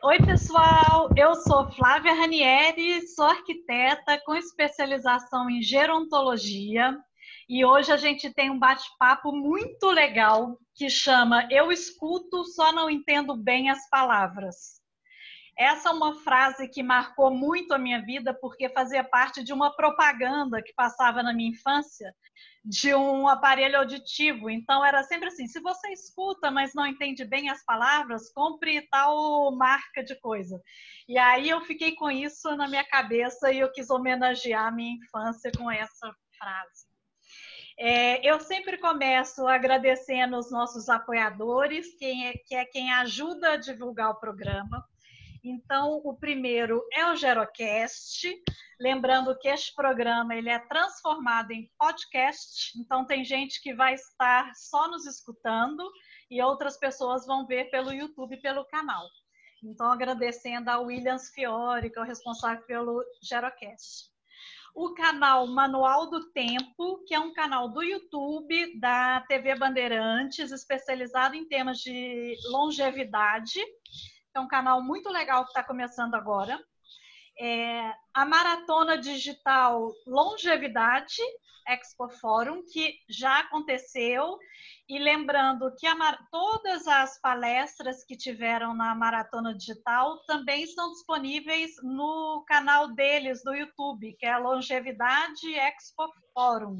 Oi, pessoal. Eu sou Flávia Ranieri, sou arquiteta com especialização em gerontologia. E hoje a gente tem um bate-papo muito legal que chama Eu escuto, só não entendo bem as palavras. Essa é uma frase que marcou muito a minha vida porque fazia parte de uma propaganda que passava na minha infância de um aparelho auditivo. Então era sempre assim: se você escuta, mas não entende bem as palavras, compre tal marca de coisa. E aí eu fiquei com isso na minha cabeça e eu quis homenagear a minha infância com essa frase. É, eu sempre começo agradecendo os nossos apoiadores, quem é, que é quem ajuda a divulgar o programa. Então, o primeiro é o Gerocast. Lembrando que este programa ele é transformado em podcast, então tem gente que vai estar só nos escutando e outras pessoas vão ver pelo YouTube, pelo canal. Então, agradecendo ao Williams Fiore, que é o responsável pelo Gerocast. O canal Manual do Tempo, que é um canal do YouTube da TV Bandeirantes, especializado em temas de longevidade é um canal muito legal que está começando agora. É, a Maratona Digital Longevidade Expo Forum, que já aconteceu. E lembrando que a, todas as palestras que tiveram na Maratona Digital também estão disponíveis no canal deles do YouTube, que é a Longevidade Expo Forum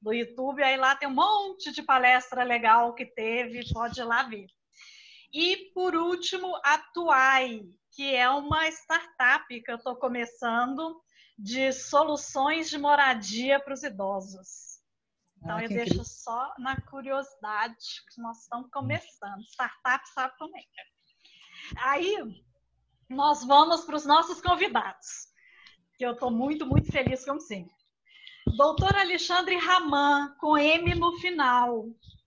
do YouTube. Aí lá tem um monte de palestra legal que teve, pode ir lá ver. E, por último, a Tuai, que é uma startup que eu estou começando de soluções de moradia para os idosos. Então, ah, eu deixo incrível. só na curiosidade que nós estamos começando. Startup sabe como é. Aí, nós vamos para os nossos convidados, que eu estou muito, muito feliz, como sempre. Doutor Alexandre Raman, com M no final,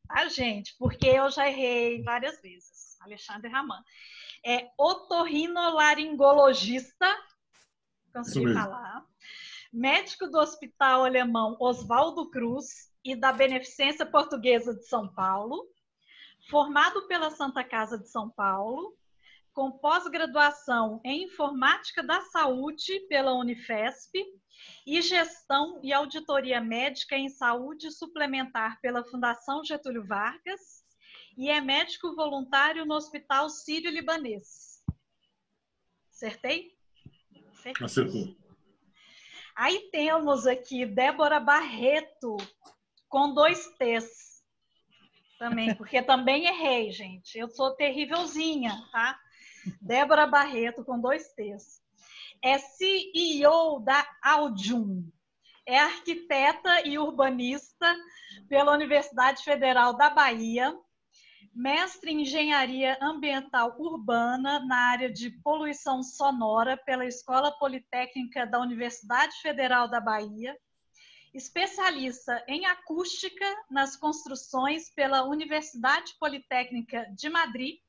tá, gente? Porque eu já errei várias vezes. Alexandre Raman. É otorrinolaringologista, consegui falar, médico do Hospital Alemão Oswaldo Cruz e da Beneficência Portuguesa de São Paulo, formado pela Santa Casa de São Paulo, com pós-graduação em Informática da Saúde pela Unifesp e Gestão e Auditoria Médica em Saúde Suplementar pela Fundação Getúlio Vargas e é médico voluntário no Hospital Sírio-Libanês. Acertei? Acertei? Acertou. Aí temos aqui Débora Barreto, com dois T's também, porque também errei, gente. Eu sou terrívelzinha, tá? Débora Barreto, com dois T's. É CEO da Audium. É arquiteta e urbanista pela Universidade Federal da Bahia mestre em Engenharia Ambiental Urbana na área de poluição sonora pela Escola Politécnica da Universidade Federal da Bahia, especialista em acústica nas construções pela Universidade Politécnica de Madrid,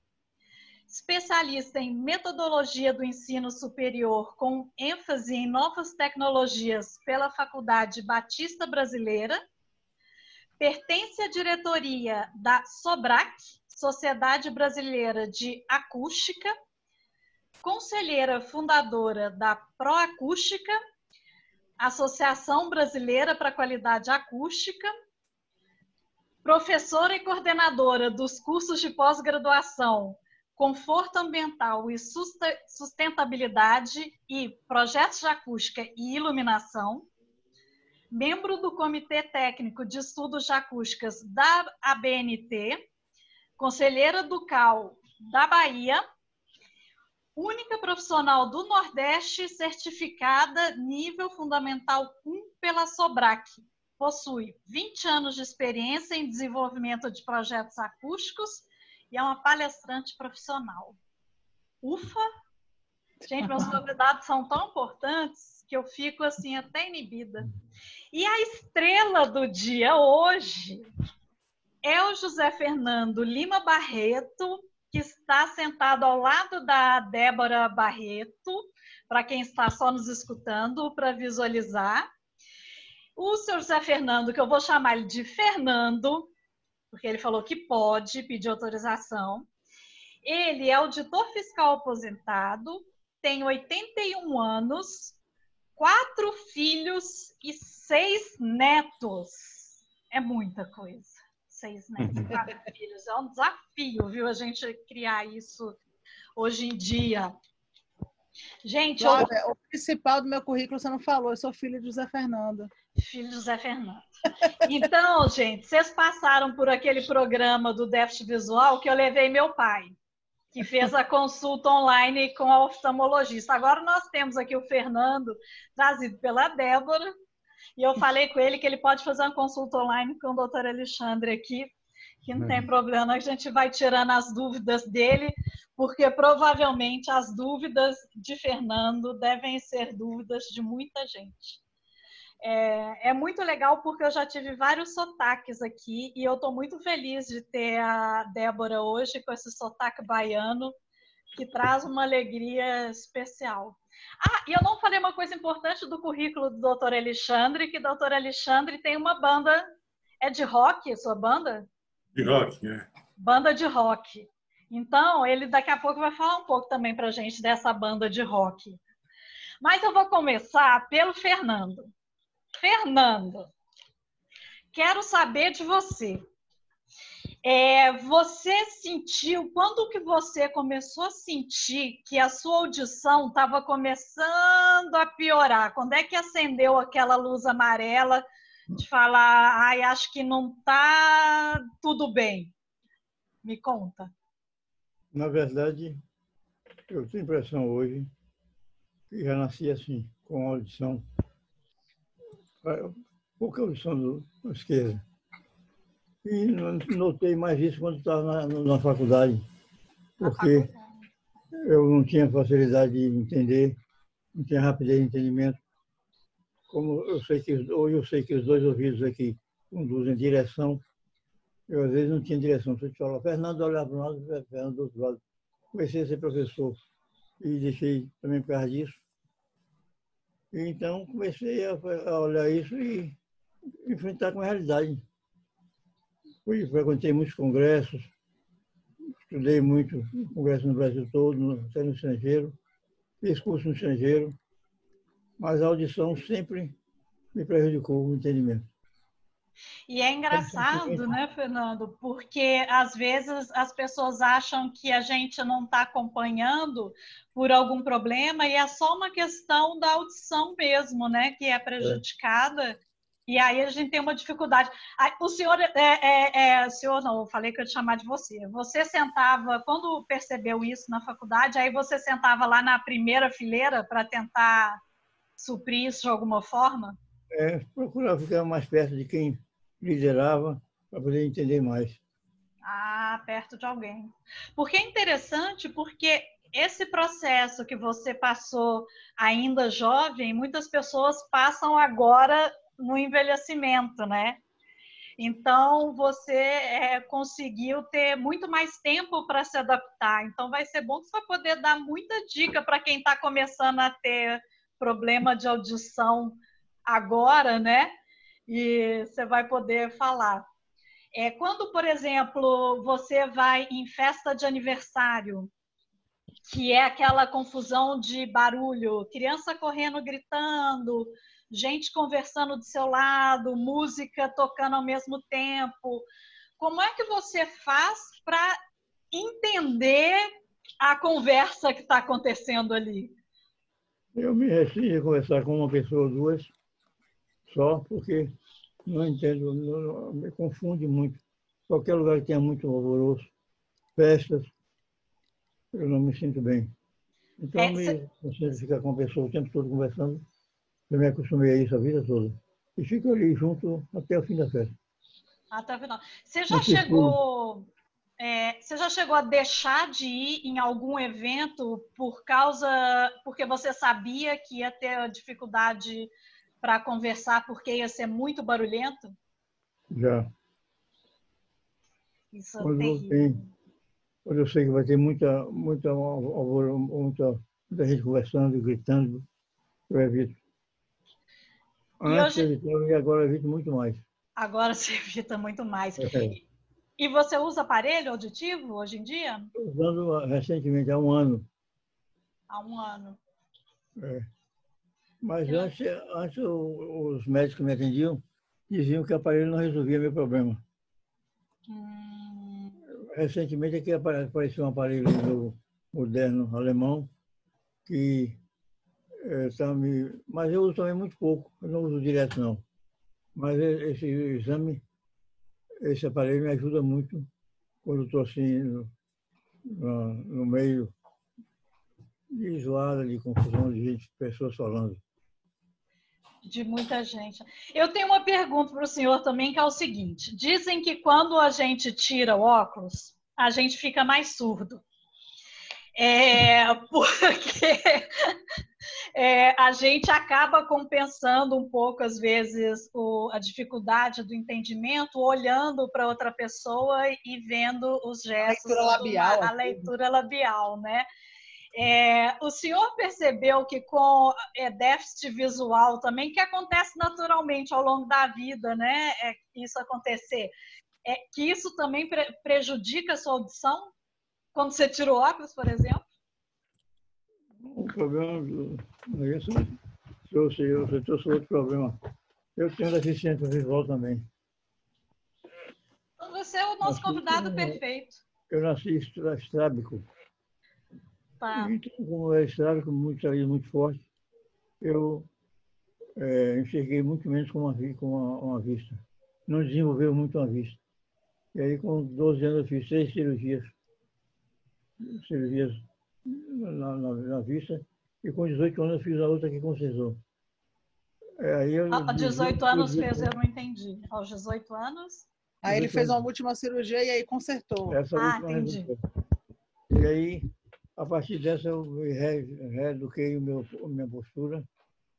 especialista em metodologia do ensino superior com ênfase em novas tecnologias pela Faculdade Batista Brasileira pertence à diretoria da SOBRAC, Sociedade Brasileira de Acústica, conselheira fundadora da Proacústica, Associação Brasileira para a Qualidade Acústica, professora e coordenadora dos cursos de pós-graduação Conforto Ambiental e Sustentabilidade e Projetos de Acústica e Iluminação, membro do Comitê Técnico de Estudos de Acústicas da ABNT, conselheira do CAL da Bahia, única profissional do Nordeste certificada nível fundamental 1 pela SOBRAC. Possui 20 anos de experiência em desenvolvimento de projetos acústicos e é uma palestrante profissional. Ufa! Gente, meus convidados são tão importantes que eu fico assim até inibida. E a estrela do dia hoje é o José Fernando Lima Barreto, que está sentado ao lado da Débora Barreto, para quem está só nos escutando, para visualizar. O senhor José Fernando, que eu vou chamar ele de Fernando, porque ele falou que pode pedir autorização. Ele é auditor fiscal aposentado, tem 81 anos, quatro filhos e seis netos. É muita coisa. Seis netos, quatro filhos. É um desafio, viu, a gente criar isso hoje em dia. Gente, Flávia, eu... o principal do meu currículo você não falou, eu sou filha de José Fernando. Filho de José Fernando. Então, gente, vocês passaram por aquele programa do déficit visual que eu levei meu pai, que fez a consulta online com a oftalmologista. Agora nós temos aqui o Fernando, trazido pela Débora, e eu falei com ele que ele pode fazer uma consulta online com o doutor Alexandre aqui, que não tem problema, a gente vai tirando as dúvidas dele, porque provavelmente as dúvidas de Fernando devem ser dúvidas de muita gente. É, é, muito legal porque eu já tive vários sotaques aqui e eu estou muito feliz de ter a Débora hoje com esse sotaque baiano que traz uma alegria especial. Ah, e eu não falei uma coisa importante do currículo do Dr. Alexandre, que o Dr. Alexandre tem uma banda, é de rock a sua banda? De rock, é. Banda de rock. Então, ele daqui a pouco vai falar um pouco também para a gente dessa banda de rock. Mas eu vou começar pelo Fernando. Fernando, quero saber de você. É, você sentiu, quando que você começou a sentir que a sua audição estava começando a piorar? Quando é que acendeu aquela luz amarela de falar, ai, acho que não está tudo bem? Me conta. Na verdade, eu tenho impressão hoje que já nasci assim, com audição pouca audição do, da esquerda. E notei mais isso quando estava na, na faculdade, porque eu não tinha facilidade de entender, não tinha rapidez de entendimento. Como eu sei que hoje eu sei que os dois ouvidos aqui conduzem direção, eu às vezes não tinha direção. Se eu te falar, Fernando olhava para um lado, Fernando do outro lado. Comecei a ser professor e deixei também por causa disso. Então comecei a, olhar isso e enfrentar com a realidade. Fui, frequentei muitos congressos, estudei muito congresso no Brasil todo, até no estrangeiro, fiz curso no estrangeiro, mas a audição sempre me prejudicou o entendimento. E é engraçado, né, Fernando? Porque às vezes as pessoas acham que a gente não está acompanhando por algum problema e é só uma questão da audição mesmo, né, que é prejudicada. E aí a gente tem uma dificuldade. O senhor, é, é, é, senhor não, eu falei que eu ia chamar de você. Você sentava, quando percebeu isso na faculdade, aí você sentava lá na primeira fileira para tentar suprir isso de alguma forma? É, procurava ficar mais perto de quem liderava para poder entender mais. Ah, perto de alguém. Porque é interessante, porque esse processo que você passou ainda jovem, muitas pessoas passam agora no envelhecimento, né? Então, você é, conseguiu ter muito mais tempo para se adaptar. Então, vai ser bom que você vai poder dar muita dica para quem está começando a ter problema de audição agora, né? E você vai poder falar. É, quando, por exemplo, você vai em festa de aniversário, que é aquela confusão de barulho, criança correndo, gritando, gente conversando do seu lado, música tocando ao mesmo tempo. Como é que você faz para entender a conversa que está acontecendo ali? Eu me restringo a conversar com uma pessoa ou duas só, porque não entendo, não, me confunde muito. Qualquer lugar que tenha muito alvoroço, festas, eu não me sinto bem. Então, é, me consigo ficar com a pessoa o tempo todo conversando. Eu me acostumei a isso a vida toda. E fico ali junto até o fim da festa. Até o final. Você já chegou. É, você já chegou a deixar de ir em algum evento por causa. porque você sabia que ia ter dificuldade para conversar porque ia ser muito barulhento? Já. Isso é quando, é tem, quando eu sei que vai ter muita, muita, muita, muita gente conversando, e gritando, eu evito. Antes hoje... eu evitava e agora evito muito mais. Agora você evita muito mais. É. E você usa aparelho auditivo hoje em dia? Usando recentemente, há um ano. Há um ano. É. Mas antes, antes os médicos que me atendiam diziam que o aparelho não resolvia meu problema. Hum. Recentemente aqui apareceu um aparelho moderno alemão que é, tá me... mas eu uso também muito pouco, eu não uso direto não. Mas esse exame, esse aparelho me ajuda muito quando estou assim no, no, meio de zoada, de confusão, de gente, pessoas falando. De muita gente. Eu tenho uma pergunta para o senhor também, que é o seguinte: dizem que quando a gente tira o óculos, a gente fica mais surdo. É, porque é, a gente acaba compensando um pouco, às vezes, o, a dificuldade do entendimento, olhando para outra pessoa e vendo os gestos. A leitura labial. A, a leitura labial, né? É, o senhor percebeu que com é, déficit visual também, que acontece naturalmente ao longo da vida, né? É, isso acontecer, é, que isso também pre prejudica a sua audição quando você tira o óculos, por exemplo? O problema do é trouxe, eu trouxe outro problema. Eu tenho deficiência visual também. Então você é o nosso nasci, convidado perfeito. Eu nasci estrábico. Tá. Então, como é estrábico, muito, muito forte, eu é, enxerguei muito menos com uma, com uma, uma vista. Não desenvolveu muito uma vista. E aí, com 12 anos, eu fiz três cirurgias. Cirurgias na, na, na, vista, e com 18 anos eu fiz a outra que concisou. É, aí eu, a 18 anos fez, eu não entendi. Aos 18 anos? Aí ele fez uma última cirurgia e aí consertou. Essa ah, entendi. E aí, a partir dessa, eu reeduquei o meu, a minha postura.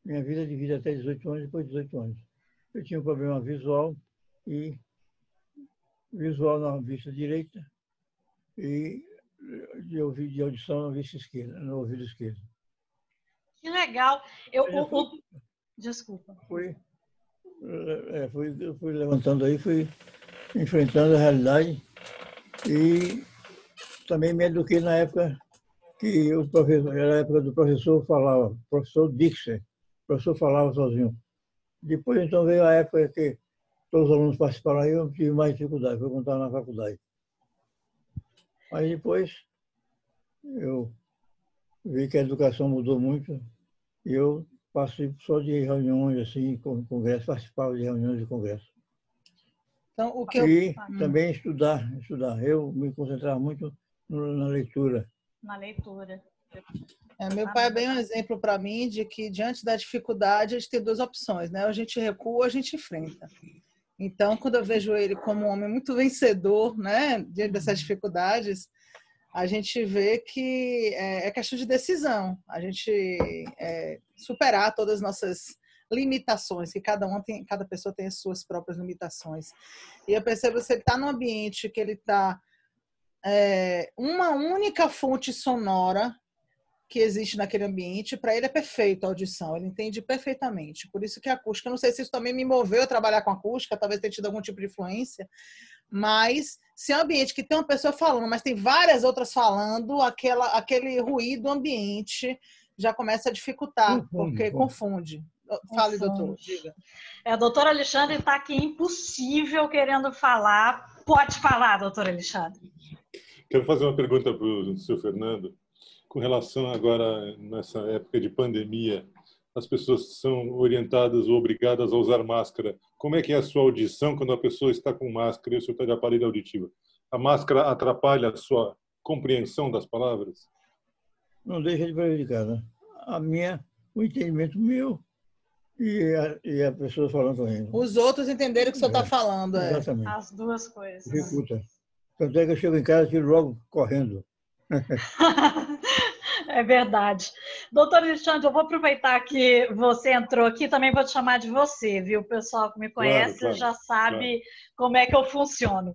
Minha vida de vida até 18 anos, depois de 18 anos. Eu tinha um problema visual e visual na vista direita e de, ouvir, de audição na vista esquerda, no ouvido esquerdo. Que legal. Eu, eu fui, o, Desculpa. Fui, é, fui, fui levantando aí, fui enfrentando a realidade e também me eduquei na época que o professor, era a época do professor falava, professor Dixon, o professor falava sozinho. Depois então veio a época que todos os alunos participaram aí, eu tive mais dificuldade, foi contar na faculdade. Aí depois eu vi que a educação mudou muito e eu passei só de reuniões assim, congresso, participava de reuniões de congresso. Então, o que eu... E também estudar, estudar. Eu me concentrava muito na leitura. Na leitura. É, meu pai é bem um exemplo para mim de que, diante da dificuldade, a gente tem duas opções, né? a gente recua ou a gente enfrenta. Então, quando eu vejo ele como um homem muito vencedor, né, diante dessas uhum. dificuldades, a gente vê que é, é questão de decisão. A gente é, superar todas as nossas limitações, que cada um tem, cada pessoa tem as suas próprias limitações. E eu percebo que você está num ambiente que ele está é, uma única fonte sonora que existe naquele ambiente, para ele é perfeito a audição, ele entende perfeitamente. Por isso que a acústica, não sei se isso também me moveu a trabalhar com acústica, talvez tenha tido algum tipo de influência, mas se é um ambiente que tem uma pessoa falando, mas tem várias outras falando, aquela, aquele ruído ambiente já começa a dificultar, porque confunde. Fale, doutor, diga. É, a doutora Alexandre está aqui impossível querendo falar. Pode falar, doutor Alexandre. Quero fazer uma pergunta para o senhor Fernando com relação agora nessa época de pandemia, as pessoas são orientadas ou obrigadas a usar máscara. Como é que é a sua audição quando a pessoa está com máscara e o senhor está de aparelho auditivo? A máscara atrapalha a sua compreensão das palavras? Não deixa de prejudicar, né? A minha, o entendimento meu e a, e a pessoa falando também. Os outros entenderem o que o senhor está é, falando. É. Exatamente. As duas coisas. Dificulta. Tanto é que eu chego em casa e tiro logo correndo. É verdade. Doutor Alexandre, eu vou aproveitar que você entrou aqui, também vou te chamar de você, viu? O pessoal que me conhece claro, claro, já sabe claro. como é que eu funciono.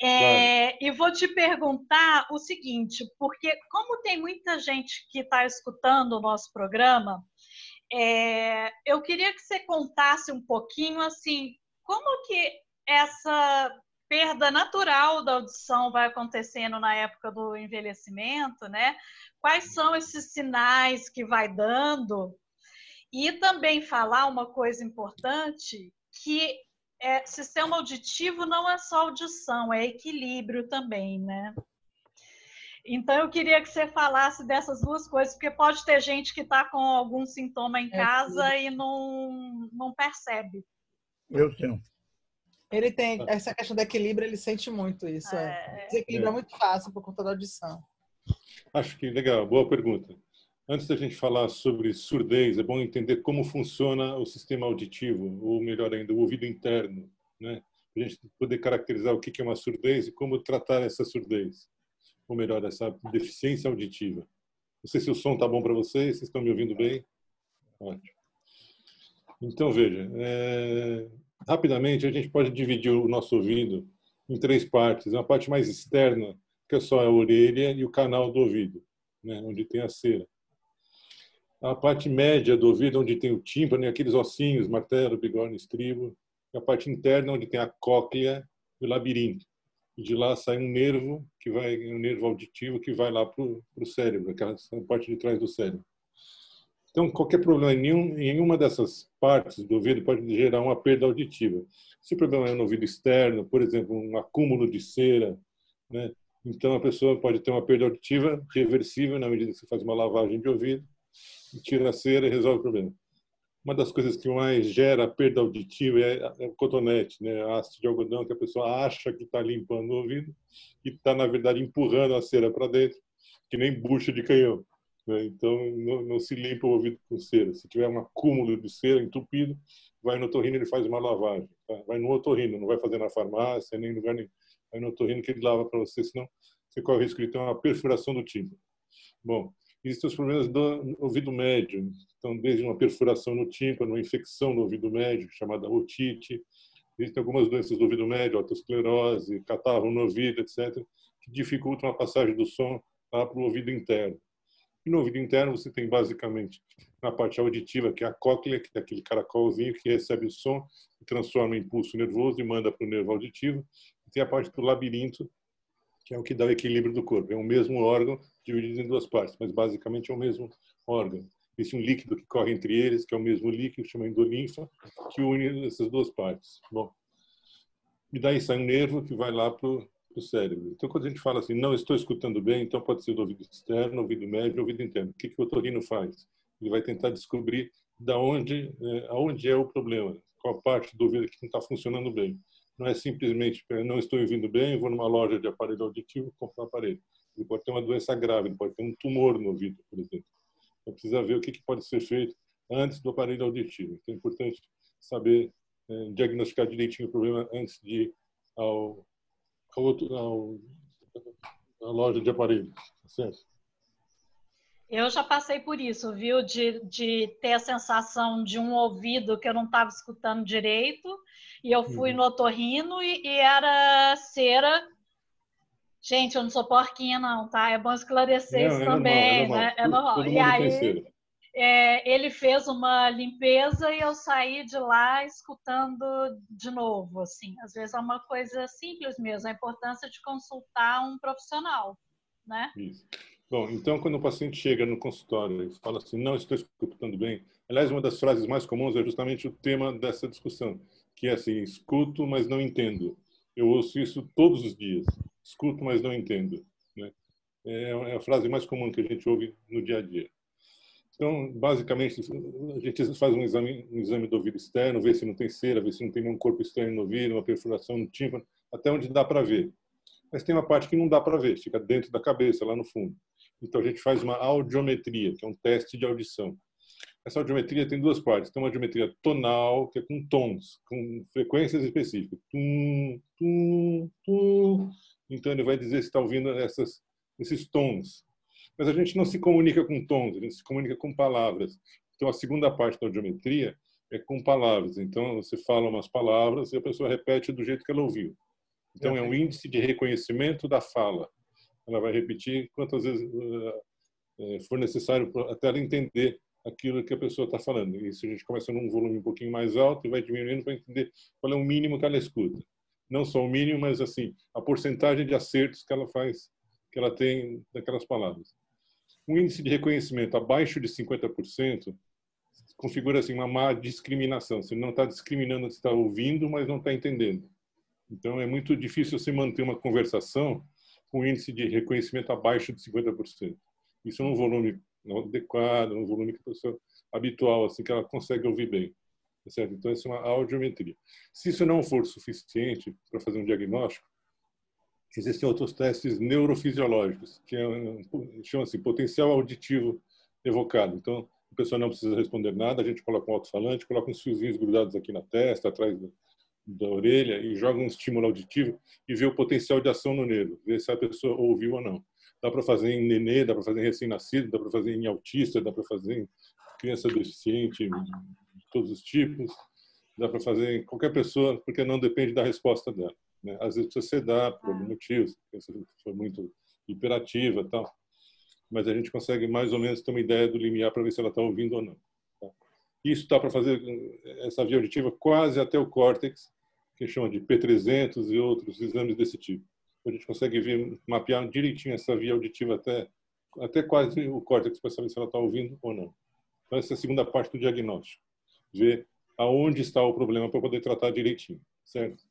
É, e vou te perguntar o seguinte, porque como tem muita gente que está escutando o nosso programa, é, eu queria que você contasse um pouquinho assim, como que essa perda natural da audição vai acontecendo na época do envelhecimento, né? Quais são esses sinais que vai dando? E também falar uma coisa importante que é, sistema auditivo não é só audição, é equilíbrio também, né? Então, eu queria que você falasse dessas duas coisas, porque pode ter gente que está com algum sintoma em é casa e não, não percebe. Eu tenho. Ele tem essa questão do equilíbrio, ele sente muito isso. É. é. Desequilíbrio é. é muito fácil por conta da audição. Acho que legal, boa pergunta. Antes da gente falar sobre surdez, é bom entender como funciona o sistema auditivo, ou melhor ainda, o ouvido interno, né? Para a gente poder caracterizar o que é uma surdez e como tratar essa surdez ou melhor, essa deficiência auditiva. Não sei se o som está bom para vocês, vocês estão me ouvindo bem? Ótimo. Então, veja, é... rapidamente a gente pode dividir o nosso ouvido em três partes. Uma parte mais externa, que é só a orelha e o canal do ouvido, né, onde tem a cera. A parte média do ouvido, onde tem o tímpano e aqueles ossinhos, martelo, bigorna, estribo. E a parte interna, onde tem a cóclea e o labirinto e de lá sai um nervo que vai um nervo auditivo que vai lá para o cérebro, aquela parte de trás do cérebro. Então, qualquer problema em, nenhum, em dessas partes do ouvido pode gerar uma perda auditiva. Se o problema é no ouvido externo, por exemplo, um acúmulo de cera, né? então a pessoa pode ter uma perda auditiva reversível na medida que você faz uma lavagem de ouvido, tira a cera e resolve o problema uma das coisas que mais gera perda auditiva é, é o cotonete, né? a haste de algodão que a pessoa acha que está limpando o ouvido e está, na verdade, empurrando a cera para dentro, que nem bucha de canhão. Né? Então, não, não, se limpa o ouvido com cera. Se tiver um acúmulo de cera entupido, vai no otorrino ele faz uma lavagem. Tá? Vai no otorrino, não vai fazer na farmácia, nem em lugar nenhum. Vai no otorrino que ele lava para você, senão você corre o risco de ter uma perfuração do tímpano. Bom, Existem os problemas do ouvido médio, então desde uma perfuração no tímpano, uma infecção no ouvido médio, chamada otite. Existem algumas doenças do ouvido médio, autosclerose, catarro no ouvido, etc., que dificultam a passagem do som para o ouvido interno. E no ouvido interno você tem basicamente na parte auditiva, que é a cóclea, que é aquele caracolzinho que recebe o som e transforma em impulso nervoso e manda para o nervo auditivo. E tem a parte do labirinto, que é o que dá o equilíbrio do corpo. É o mesmo órgão dividido em duas partes, mas basicamente é o mesmo órgão. Existe um líquido que corre entre eles, que é o mesmo líquido, chama endolinfa, que une essas duas partes. Bom, e daí sai um nervo que vai lá para o cérebro. Então, quando a gente fala assim, não estou escutando bem, então pode ser do ouvido externo, ouvido médio, ouvido interno. O que, que o otorrino faz? Ele vai tentar descobrir da onde, é, aonde é o problema, qual parte do ouvido que não está funcionando bem. Não é simplesmente, não estou ouvindo bem, vou numa loja de aparelho auditivo comprar um aparelho. Ele pode ter uma doença grave, ele pode ter um tumor no ouvido, por exemplo. Então, precisa ver o que pode ser feito antes do aparelho auditivo. Então, é importante saber é, diagnosticar direitinho o problema antes de ir ao, outro, loja de aparelhos. Tá certo? Eu já passei por isso, viu? De, de ter a sensação de um ouvido que eu não estava escutando direito, e eu fui uhum. no otorrino e, e, era cera. Gente, eu não sou porquinha, não, tá? É bom esclarecer não, isso é também, normal, é né? É normal. E aí, é, ele fez uma limpeza e eu saí de lá escutando de novo, assim. Às vezes é uma coisa simples mesmo, a importância de consultar um profissional, né? Isso. Bom, então quando o paciente chega no consultório e fala assim, não estou escutando bem, aliás, uma das frases mais comuns é justamente o tema dessa discussão, que é assim, escuto, mas não entendo. Eu ouço isso todos os dias, escuto, mas não entendo. Né? É, é a frase mais comum que a gente ouve no dia a dia. Então, basicamente, a gente faz um exame, um exame do ouvido externo, vê se não tem cera, vê se não tem nenhum corpo estranho no ouvido, uma perfuração no tímpano, até onde dá para ver. Mas tem uma parte que não dá para ver, fica dentro da cabeça, lá no fundo. Então a gente faz uma audiometria, que é um teste de audição. Essa audiometria tem duas partes. Tem uma audiometria tonal, que é com tons, com frequências específicas. Tum, tum, tum. Então ele vai dizer se está ouvindo essas, esses tons. Mas a gente não se comunica com tons, a gente se comunica com palavras. Então a segunda parte da audiometria é com palavras. Então você fala umas palavras e a pessoa repete do jeito que ela ouviu. Então é um índice de reconhecimento da fala ela vai repetir quantas vezes uh, for necessário até ela entender aquilo que a pessoa está falando. E se a gente começa num volume um pouquinho mais alto e vai diminuindo para entender qual é o mínimo que ela escuta. não só o mínimo, mas assim a porcentagem de acertos que ela faz, que ela tem daquelas palavras. Um índice de reconhecimento abaixo de 50% configura assim uma má discriminação. Você não está discriminando, você está ouvindo, mas não está entendendo. Então é muito difícil você manter uma conversação com índice de reconhecimento abaixo de 50%. Isso num volume adequado, num volume que a pessoa habitual, assim que ela consegue ouvir bem. Tá certo? Então, isso é uma audiometria. Se isso não for suficiente para fazer um diagnóstico, existem outros testes neurofisiológicos, que é chama-se potencial auditivo evocado. Então, a pessoa não precisa responder nada, a gente coloca um alto-falante, coloca uns fiozinhos grudados aqui na testa, atrás da, da orelha, e joga um estímulo auditivo e vê o potencial de ação no nervo, vê se a pessoa ouviu ou não. Dá para fazer em nenê, dá para fazer em recém-nascido, dá para fazer em autista, dá para fazer em criança deficiente, de todos os tipos, dá para fazer em qualquer pessoa, porque não depende da resposta dela. Né? Às vezes precisa sedar por algum ah. motivo, se for muito hiperativa tal. Mas a gente consegue mais ou menos ter uma ideia do limiar para ver se ela está ouvindo ou não. Tá? Isso dá para fazer essa via auditiva quase até o córtex, que chama de P300 e outros exames desse tipo. A gente consegue ver, mapear direitinho essa via auditiva até, até quase o córtex para saber se ela está ouvindo ou não. Então, essa é a segunda parte do diagnóstico. Ver aonde está o problema para poder tratar direitinho, certo?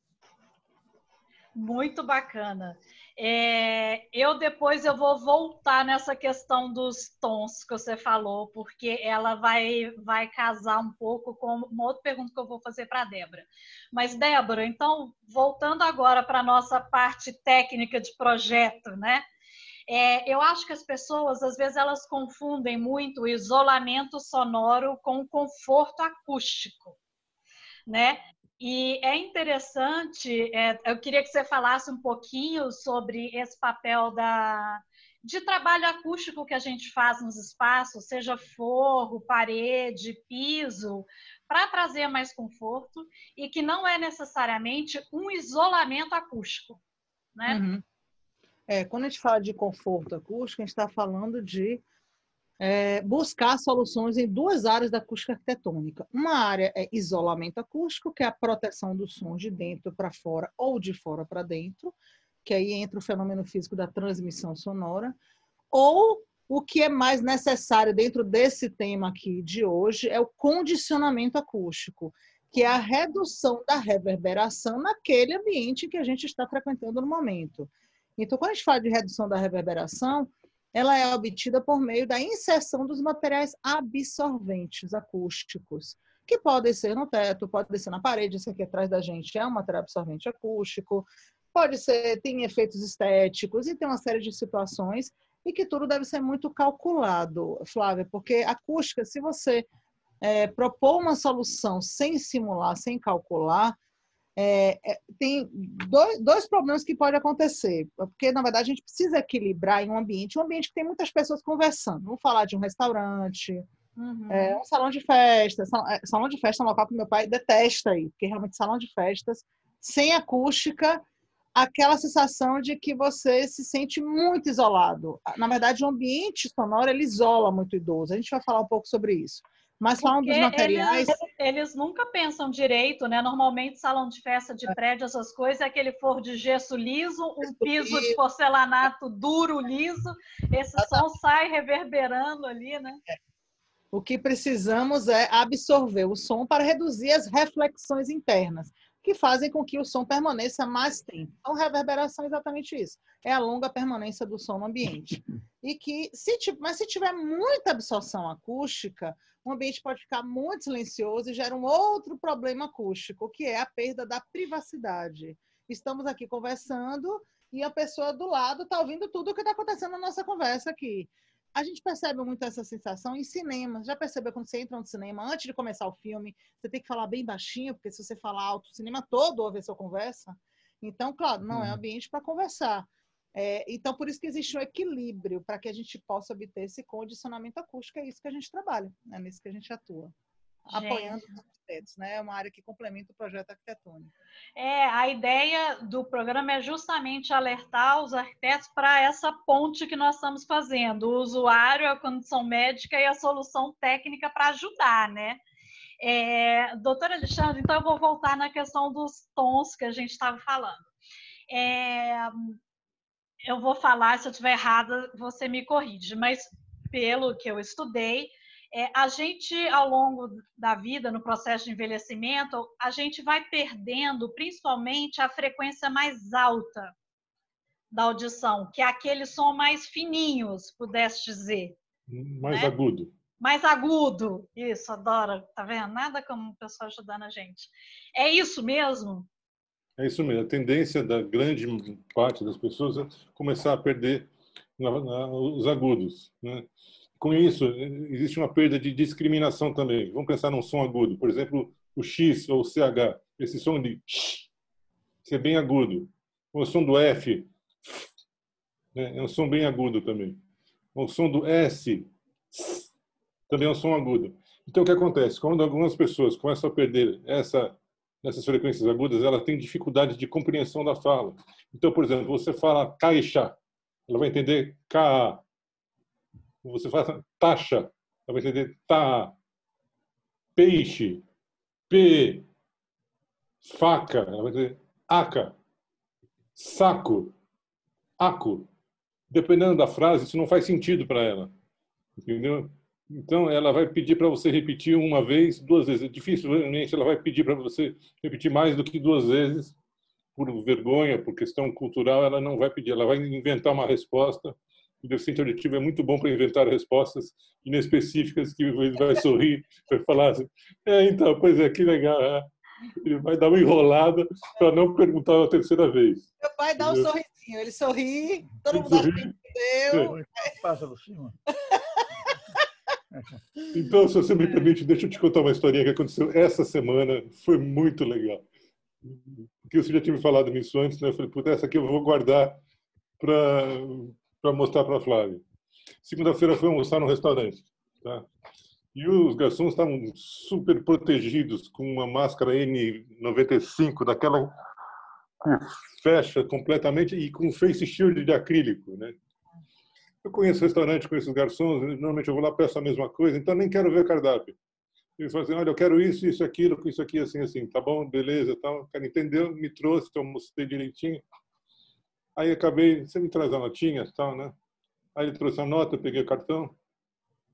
Muito bacana. É, eu depois eu vou voltar nessa questão dos tons que você falou, porque ela vai, vai casar um pouco com uma outra pergunta que eu vou fazer para Débora. Mas, Débora, então, voltando agora para nossa parte técnica de projeto, né? É, eu acho que as pessoas, às vezes, elas confundem muito o isolamento sonoro com o conforto acústico, né? E é interessante, é, eu queria que você falasse um pouquinho sobre esse papel da, de trabalho acústico que a gente faz nos espaços, seja forro, parede, piso, para trazer mais conforto e que não é necessariamente um isolamento acústico, né? Uhum. É, quando a gente fala de conforto acústico, a gente está falando de é, buscar soluções em duas áreas da acústica arquitetônica. Uma área é isolamento acústico, que é a proteção dos sons de dentro para fora ou de fora para dentro, que aí entra o fenômeno físico da transmissão sonora, ou o que é mais necessário dentro desse tema aqui de hoje é o condicionamento acústico, que é a redução da reverberação naquele ambiente que a gente está frequentando no momento. Então, quando a gente fala de redução da reverberação, ela é obtida por meio da inserção dos materiais absorventes acústicos, que podem ser no teto, pode ser na parede, esse aqui atrás da gente é um material absorvente acústico, pode ser, tem efeitos estéticos e tem uma série de situações e que tudo deve ser muito calculado, Flávia, porque acústica, se você é, propor uma solução sem simular, sem calcular, é, é, tem dois, dois problemas que podem acontecer, porque na verdade a gente precisa equilibrar em um ambiente, um ambiente que tem muitas pessoas conversando. Vamos falar de um restaurante, uhum. é, um salão de festa. Salão, é, salão de festa é um local que meu pai detesta ir, porque realmente salão de festas sem acústica, aquela sensação de que você se sente muito isolado. Na verdade, o ambiente sonoro ele isola muito o idoso. A gente vai falar um pouco sobre isso. Mas falando dos materiais. Eles, eles, nunca pensam direito, né? Normalmente, salão de festa de prédio, essas coisas, é aquele forro de gesso liso, um piso de porcelanato duro, liso. Esse som sai reverberando ali, né? É. O que precisamos é absorver o som para reduzir as reflexões internas, que fazem com que o som permaneça mais tempo. Então, reverberação é exatamente isso. É a longa permanência do som no ambiente. E que, se, mas se tiver muita absorção acústica, o ambiente pode ficar muito silencioso e gera um outro problema acústico, que é a perda da privacidade. Estamos aqui conversando e a pessoa do lado está ouvindo tudo o que está acontecendo na nossa conversa aqui. A gente percebe muito essa sensação em cinema. Já percebeu quando você entra no cinema, antes de começar o filme, você tem que falar bem baixinho, porque se você falar alto, o cinema todo ouve a sua conversa. Então, claro, não é uhum. ambiente para conversar. É, então, por isso que existe um equilíbrio para que a gente possa obter esse condicionamento acústico. É isso que a gente trabalha, é nisso que a gente atua. Gente. Apoiando os arquitetos, né? É uma área que complementa o projeto arquitetônico. É, a ideia do programa é justamente alertar os arquitetos para essa ponte que nós estamos fazendo, o usuário, a condição médica e a solução técnica para ajudar, né? É, doutora Alexandre, então eu vou voltar na questão dos tons que a gente estava falando. É, eu vou falar, se eu estiver errada, você me corrige, mas pelo que eu estudei, é, a gente, ao longo da vida, no processo de envelhecimento, a gente vai perdendo principalmente a frequência mais alta da audição, que é aquele som mais fininho, se pudesse dizer. Mais né? agudo. Mais agudo. Isso, adora. Tá vendo? Nada como o pessoal ajudando a gente. É isso mesmo? É isso mesmo. A tendência da grande parte das pessoas é começar a perder os agudos. Né? Com isso, existe uma perda de discriminação também. Vamos pensar num som agudo. Por exemplo, o X ou o CH. Esse som de sh, é bem agudo. O som do F né? é um som bem agudo também. O som do S também é um som agudo. Então, o que acontece? Quando algumas pessoas começam a perder essa nessas frequências agudas, ela tem dificuldade de compreensão da fala. Então, por exemplo, você fala caixa, ela vai entender ka. Você fala taxa, ela vai entender ta. Peixe, p. Faca, ela vai entender aca. Saco, aco. Dependendo da frase, isso não faz sentido para ela. Entendeu? Então, ela vai pedir para você repetir uma vez, duas vezes. Dificilmente ela vai pedir para você repetir mais do que duas vezes, por vergonha, por questão cultural, ela não vai pedir. Ela vai inventar uma resposta. O deficiente auditivo é muito bom para inventar respostas inespecíficas que ele vai sorrir, vai falar assim, é, então, pois é, que legal. É. Ele vai dar uma enrolada para não perguntar a terceira vez. Meu pai dá um sorrisinho, ele sorri, todo mundo acha que entendeu. Passa por cima. Então, se você me permite, deixa eu te contar uma historinha que aconteceu essa semana. Foi muito legal. Porque você já tinha me falado nisso antes, né? Eu falei, puta, essa aqui eu vou guardar para mostrar para a Flávia. Segunda-feira fui almoçar no restaurante, tá? E os garçons estavam super protegidos com uma máscara N95, daquela que fecha completamente e com face shield de acrílico, né? Eu conheço restaurante, conheço os garçons, normalmente eu vou lá peço a mesma coisa, então nem quero ver cardápio. Ele falou assim, olha, eu quero isso, isso, aquilo, isso aqui, assim, assim. Tá bom, beleza, tal. O cara entendeu, me trouxe, então mostrei direitinho. Aí acabei, você me traz a notinha, tal, né? Aí ele trouxe a nota, eu peguei o cartão,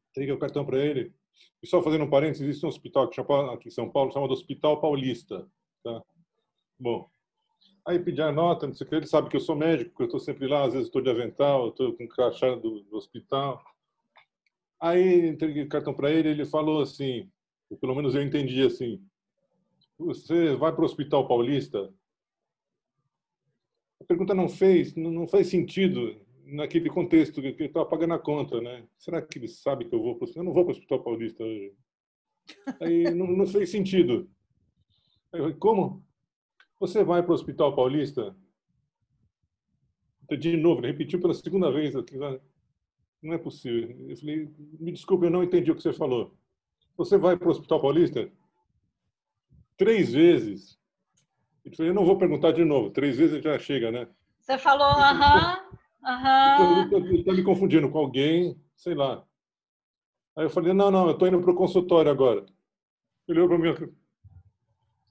entreguei o cartão para ele. E só fazendo um parênteses, existe um hospital aqui em São Paulo, chamado Hospital Paulista, tá? Bom, Aí pedi a nota, não sei o que. Ele sabe que eu sou médico, que eu estou sempre lá, às vezes estou de avental, estou com crachá do, do, hospital. Aí entreguei o cartão para ele, ele falou assim, pelo menos eu entendi assim: Você vai para o Hospital Paulista? A pergunta não fez, não faz sentido naquele contexto que ele estava pagando a conta, né? Será que ele sabe que eu vou para o Eu não vou para o Hospital Paulista hoje. Aí não, não fez sentido. Aí eu falei, como? Você vai para o Hospital Paulista? De novo, ele repetiu pela segunda vez. Aqui, não é possível. Eu falei, me desculpe, eu não entendi o que você falou. Você vai para o Hospital Paulista? Três vezes. Eu falei, eu não vou perguntar de novo. Três vezes já chega, né? Você falou, aham, aham. Ele está me confundindo com alguém, sei lá. Aí eu falei, não, não, eu estou indo para o consultório agora. Ele olhou para mim,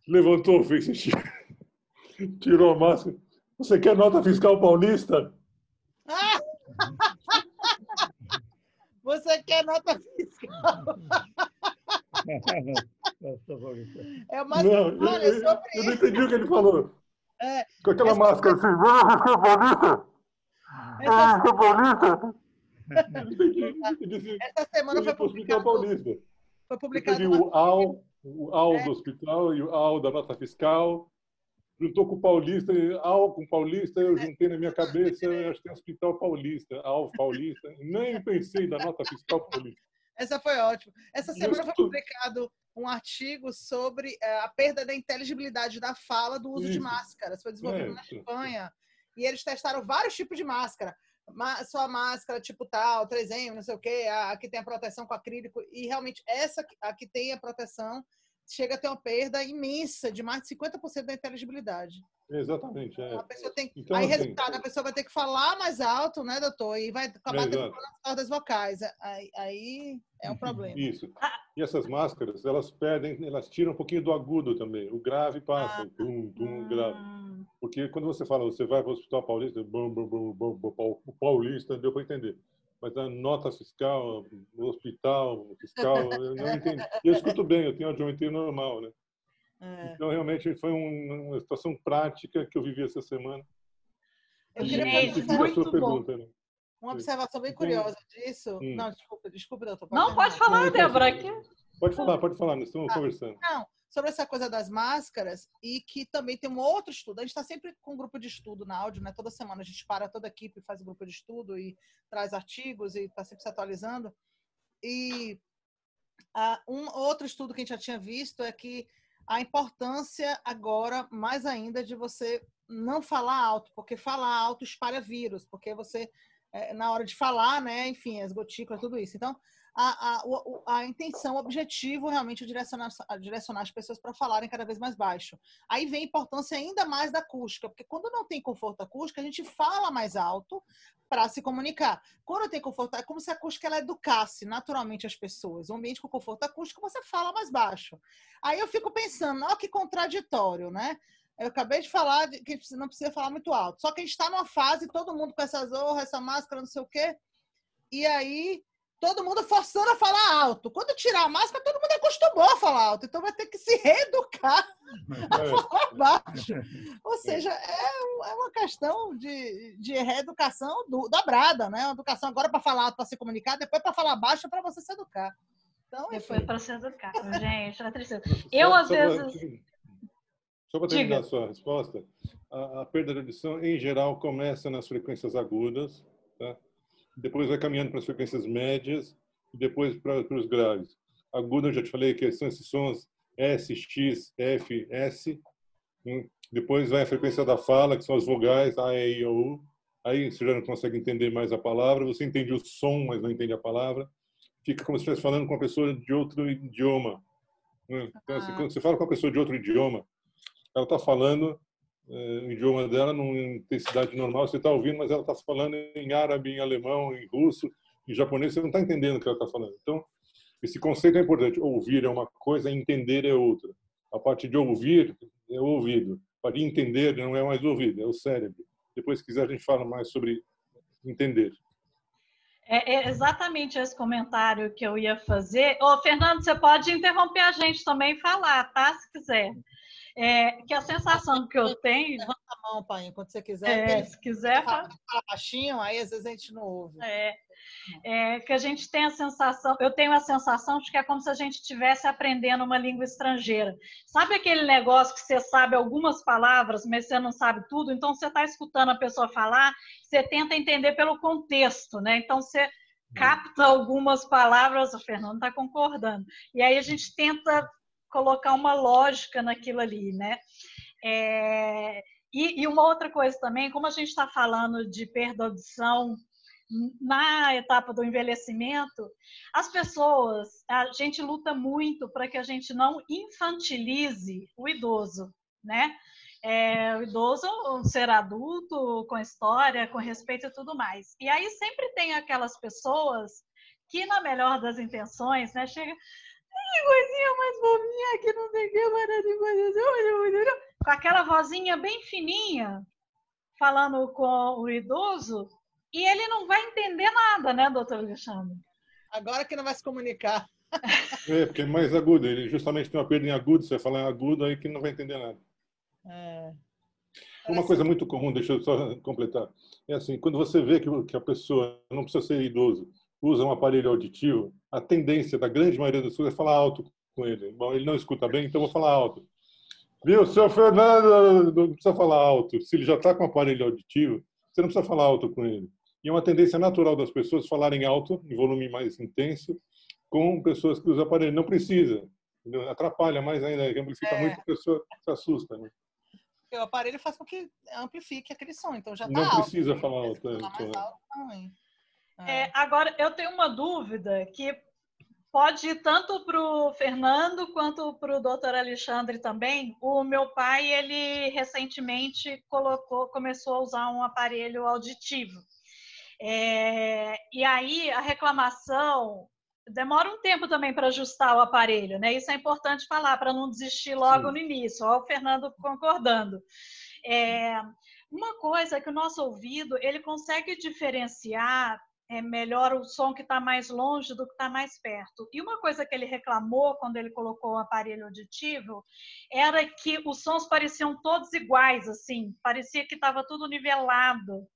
levantou, fez xixi. Tirou a máscara. Você quer nota fiscal paulista? Você quer nota fiscal? é uma... não, Olha, eu, eu, eu não entendi o que ele falou. É, Com aquela máscara assim, ah, é paulista? Ah, é paulista? Essa semana foi publicado... Paulista. Foi publicado... Teve o AL, o AL é. do hospital e o AL da nota fiscal juntou com o Paulista, Al com Paulista, eu juntei na minha cabeça, acho que tem Hospital Paulista, Al Paulista, nem pensei da nota fiscal paulista. Essa foi ótima. Essa semana foi publicado um artigo sobre eh, a perda da inteligibilidade da fala do uso Isso. de máscaras. Foi desenvolvido é, na Espanha. E eles testaram vários tipos de máscara. Só a máscara tipo tal, 3M, não sei o quê, a que tem a proteção com acrílico. E realmente essa a que tem a proteção chega a ter uma perda imensa de mais de 50% da inteligibilidade. Exatamente. É. A pessoa tem... então, aí, assim, resultado, a pessoa vai ter que falar mais alto, né, doutor? E vai acabar tendo as cordas vocais. Aí, aí é um problema. Isso. E essas máscaras, elas perdem, elas tiram um pouquinho do agudo também. O grave passa, ah. tum, tum, grave. Porque quando você fala, você vai para o Hospital Paulista, bum, bum, bum, bum, o Paulista, deu para entender mas a nota fiscal, no hospital, fiscal, eu não entendi. Eu escuto bem, eu tenho audiometria normal, né? É. Então, realmente, foi um, uma situação prática que eu vivi essa semana. Eu queria fazer muito pergunta, né? Uma observação bem curiosa disso. Hum. Não, desculpa, desculpa, doutor. Pode não, pode falar, Débora. Pode falar, pode falar, nós estamos ah, conversando. Não, sobre essa coisa das máscaras e que também tem um outro estudo. A gente está sempre com um grupo de estudo na áudio, né? Toda semana a gente para toda a equipe, faz um grupo de estudo e traz artigos e está sempre se atualizando. E uh, um outro estudo que a gente já tinha visto é que a importância agora, mais ainda, de você não falar alto, porque falar alto espalha vírus, porque você, é, na hora de falar, né, enfim, as gotículas, tudo isso. Então, a, a, a intenção, o objetivo realmente é direcionar, direcionar as pessoas para falarem cada vez mais baixo. Aí vem a importância ainda mais da acústica, porque quando não tem conforto acústico, a gente fala mais alto para se comunicar. Quando tem conforto, é como se a acústica ela educasse naturalmente as pessoas. Um ambiente com conforto acústico, você fala mais baixo. Aí eu fico pensando, ó, que contraditório, né? Eu acabei de falar que não precisa falar muito alto. Só que a gente está numa fase, todo mundo com essa zorra, essa máscara, não sei o quê. E aí todo mundo forçando a falar alto. Quando tirar a máscara, todo mundo acostumou a falar alto. Então vai ter que se reeducar a é. falar baixo. Ou seja, é, é uma questão de, de reeducação do, dobrada, né? Uma educação agora para falar alto, para se comunicar, depois para falar baixo, para você se educar. Então, depois para se educar. Gente, é tristeza. Eu, às vezes... Só para terminar a sua resposta, a, a perda de audição, em geral, começa nas frequências agudas, tá? Depois vai caminhando para as frequências médias e depois para, os graves. Agudo, eu já te falei que são esses sons S, X, F, S. Hum, depois vai a frequência da fala, que são as vogais A, E, I, O, U. Aí você já não consegue entender mais a palavra, você entende o som, mas não entende a palavra. Fica como se estivesse falando com uma pessoa de outro idioma. Hum, então, assim, quando você fala com uma pessoa de outro idioma, ela está falando o idioma dela numa intensidade normal, você está ouvindo, mas ela está falando em árabe, em alemão, em russo, em japonês, você não está entendendo o que ela está falando. Então, esse conceito é importante. Ouvir é uma coisa, entender é outra. A parte de ouvir é o ouvido. A parte de entender não é mais o ouvido, é o cérebro. Depois, se quiser, a gente fala mais sobre entender. É, é, exatamente esse comentário que eu ia fazer. Ô, Fernando, você pode interromper a gente também e falar, tá? Se quiser. É, que a sensação que eu tenho. Levanta a mão, pai, quando você quiser. É, se quiser. Fala, fala baixinho, aí às vezes a gente não ouve. É, é, que a gente tem a sensação, eu tenho a sensação de que é como se a gente estivesse aprendendo uma língua estrangeira. Sabe aquele negócio que você sabe algumas palavras, mas você não sabe tudo? Então você está escutando a pessoa falar, você tenta entender pelo contexto, né? Então você capta algumas palavras, o Fernando está concordando. E aí a gente tenta colocar uma lógica naquilo ali, né? É, e, e, uma outra coisa também, como a gente está falando de perda audição na etapa do envelhecimento, as pessoas, a gente luta muito para que a gente não infantilize o idoso, né? É, o idoso, um ser adulto, com história, com respeito e tudo mais. E aí sempre tem aquelas pessoas que, na melhor das intenções, né, chega, que coisinha mais bobinha que não tem que parar de coisa. Com aquela vozinha bem fininha, falando com o idoso, e ele não vai entender nada, né, doutor Alexandre? Agora que não vai se comunicar. É, porque é mais agudo. Ele justamente tem uma perda em agudo, você vai falar em agudo aí que não vai entender nada. É. Uma coisa muito comum, deixa eu só completar. É assim, quando você vê que a pessoa não precisa ser idoso, usa um aparelho auditivo, a tendência da grande maioria das pessoas é falar alto com ele. Bom, ele não escuta bem, então vou falar alto. Viu, seu Fernando, não precisa falar alto. Se ele já está com um aparelho auditivo, você não precisa falar alto com ele. E é uma tendência natural das pessoas falarem alto, em volume mais intenso, com pessoas que usam aparelho. Não precisa. Atrapalha mais ainda, amplifica é. muito, a pessoa se assusta. Né? Porque o aparelho faz com que amplifique aquele som, então já está Não alto, precisa falar alto. É, mais alto também. É, agora, eu tenho uma dúvida que pode ir tanto para o Fernando quanto para o doutor Alexandre também. O meu pai, ele recentemente colocou, começou a usar um aparelho auditivo. É, e aí a reclamação demora um tempo também para ajustar o aparelho, né? Isso é importante falar para não desistir logo Sim. no início. Olha o Fernando concordando. É, uma coisa é que o nosso ouvido ele consegue diferenciar é melhor o som que está mais longe do que está mais perto. E uma coisa que ele reclamou quando ele colocou o aparelho auditivo era que os sons pareciam todos iguais, assim, parecia que estava tudo nivelado.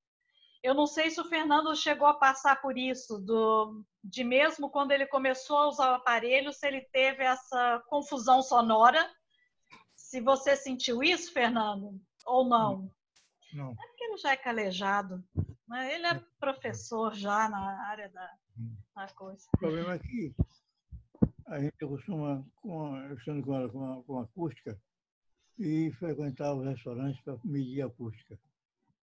Eu não sei se o Fernando chegou a passar por isso, do, de mesmo quando ele começou a usar o aparelho, se ele teve essa confusão sonora. Se você sentiu isso, Fernando, ou não? Não. É porque ele já é calejado. Ele é professor já na área da, da coisa. O problema é que a gente costuma, com, estando com, ela, com, com acústica, e frequentar os restaurantes para medir a acústica.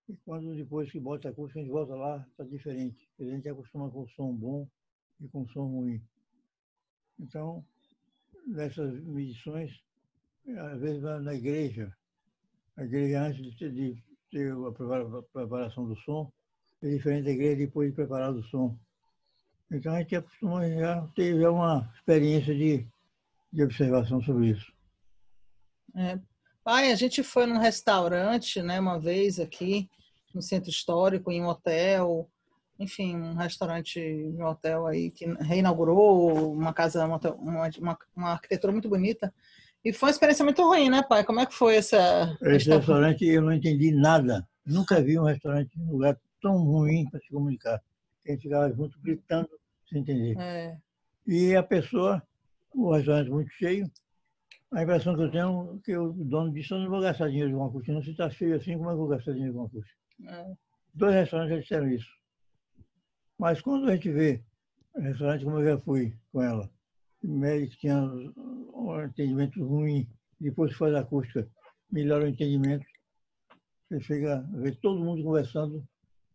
E quando depois que bota a acústica, a gente volta lá, está diferente. A gente acostuma com som bom e com som ruim. Então, nessas medições, às vezes vai na igreja, a igreja antes de ter, de ter a preparação do som, é diferente da igreja depois de preparar o som. Então a gente acostuma já ter uma experiência de, de observação sobre isso. É. Pai, a gente foi num restaurante, né, uma vez aqui no centro histórico, em um hotel, enfim, um restaurante um hotel aí que reinaugurou uma casa, uma, uma, uma, arquitetura muito bonita. E foi uma experiência muito ruim, né, pai? Como é que foi essa? Esse restaurante eu não entendi nada. Nunca vi um restaurante em lugar tão ruim para se comunicar. A gente ficava junto gritando sem entender. É. E a pessoa, o restaurante muito cheio, a impressão que eu tenho é que o dono disse, eu não vou gastar dinheiro com uma cortina, se está cheio assim, como é que eu vou gastar dinheiro com uma cortina? É. Dois restaurantes já disseram isso. Mas quando a gente vê o restaurante como eu já fui com ela, médico tinha um entendimento ruim, depois faz a acústica, melhora o entendimento, você chega a ver todo mundo conversando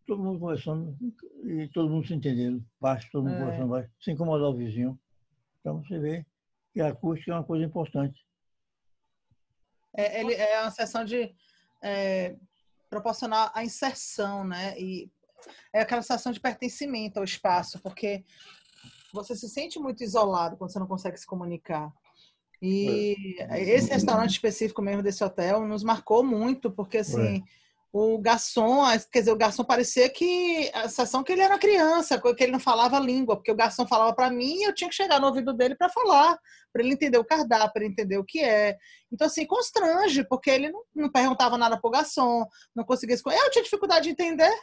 todo mundo conversando e todo mundo se entendendo, baixo, todo mundo é. conversando baixo, sem incomodar o vizinho. Então você vê que a acústica é uma coisa importante. É, ele, é uma sessão de é, proporcionar a inserção, né? E é aquela sensação de pertencimento ao espaço, porque você se sente muito isolado quando você não consegue se comunicar. E é. esse restaurante específico mesmo desse hotel nos marcou muito, porque assim. É o garçom, quer dizer, o garçom parecia que a sensação que ele era criança, que ele não falava língua, porque o garçom falava para mim e eu tinha que chegar no ouvido dele para falar, para ele entender o cardápio, para ele entender o que é. Então, assim, constrange, porque ele não, não perguntava nada pro garçom, não conseguia. Eu tinha dificuldade de entender.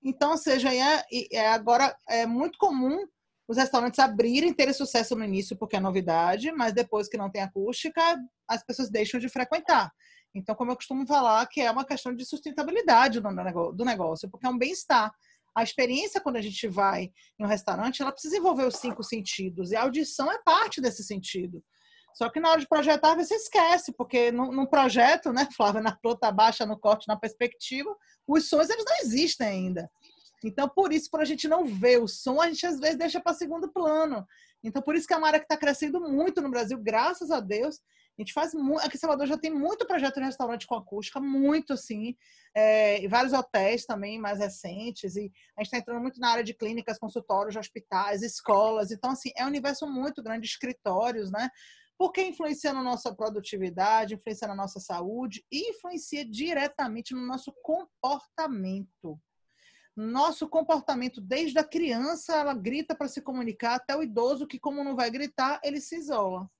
Então, ou seja, é, é, agora é muito comum os restaurantes abrirem, terem sucesso no início porque é novidade, mas depois que não tem acústica, as pessoas deixam de frequentar. Então, como eu costumo falar, que é uma questão de sustentabilidade do negócio, porque é um bem-estar. A experiência, quando a gente vai em um restaurante, ela precisa envolver os cinco sentidos, e a audição é parte desse sentido. Só que na hora de projetar, você esquece, porque no, no projeto, né, Flávia, na planta baixa, no corte, na perspectiva, os sons eles não existem ainda. Então, por isso, para a gente não ver o som, a gente às vezes deixa para segundo plano. Então, por isso que é uma área que está crescendo muito no Brasil, graças a Deus, a gente faz muito. Aqui em Salvador já tem muito projeto de restaurante com acústica, muito assim. É, vários hotéis também mais recentes. E a gente está entrando muito na área de clínicas, consultórios, hospitais, escolas. Então, assim, é um universo muito grande, escritórios, né? Porque influencia na nossa produtividade, influencia na nossa saúde e influencia diretamente no nosso comportamento. Nosso comportamento, desde a criança, ela grita para se comunicar, até o idoso, que, como não vai gritar, ele se isola.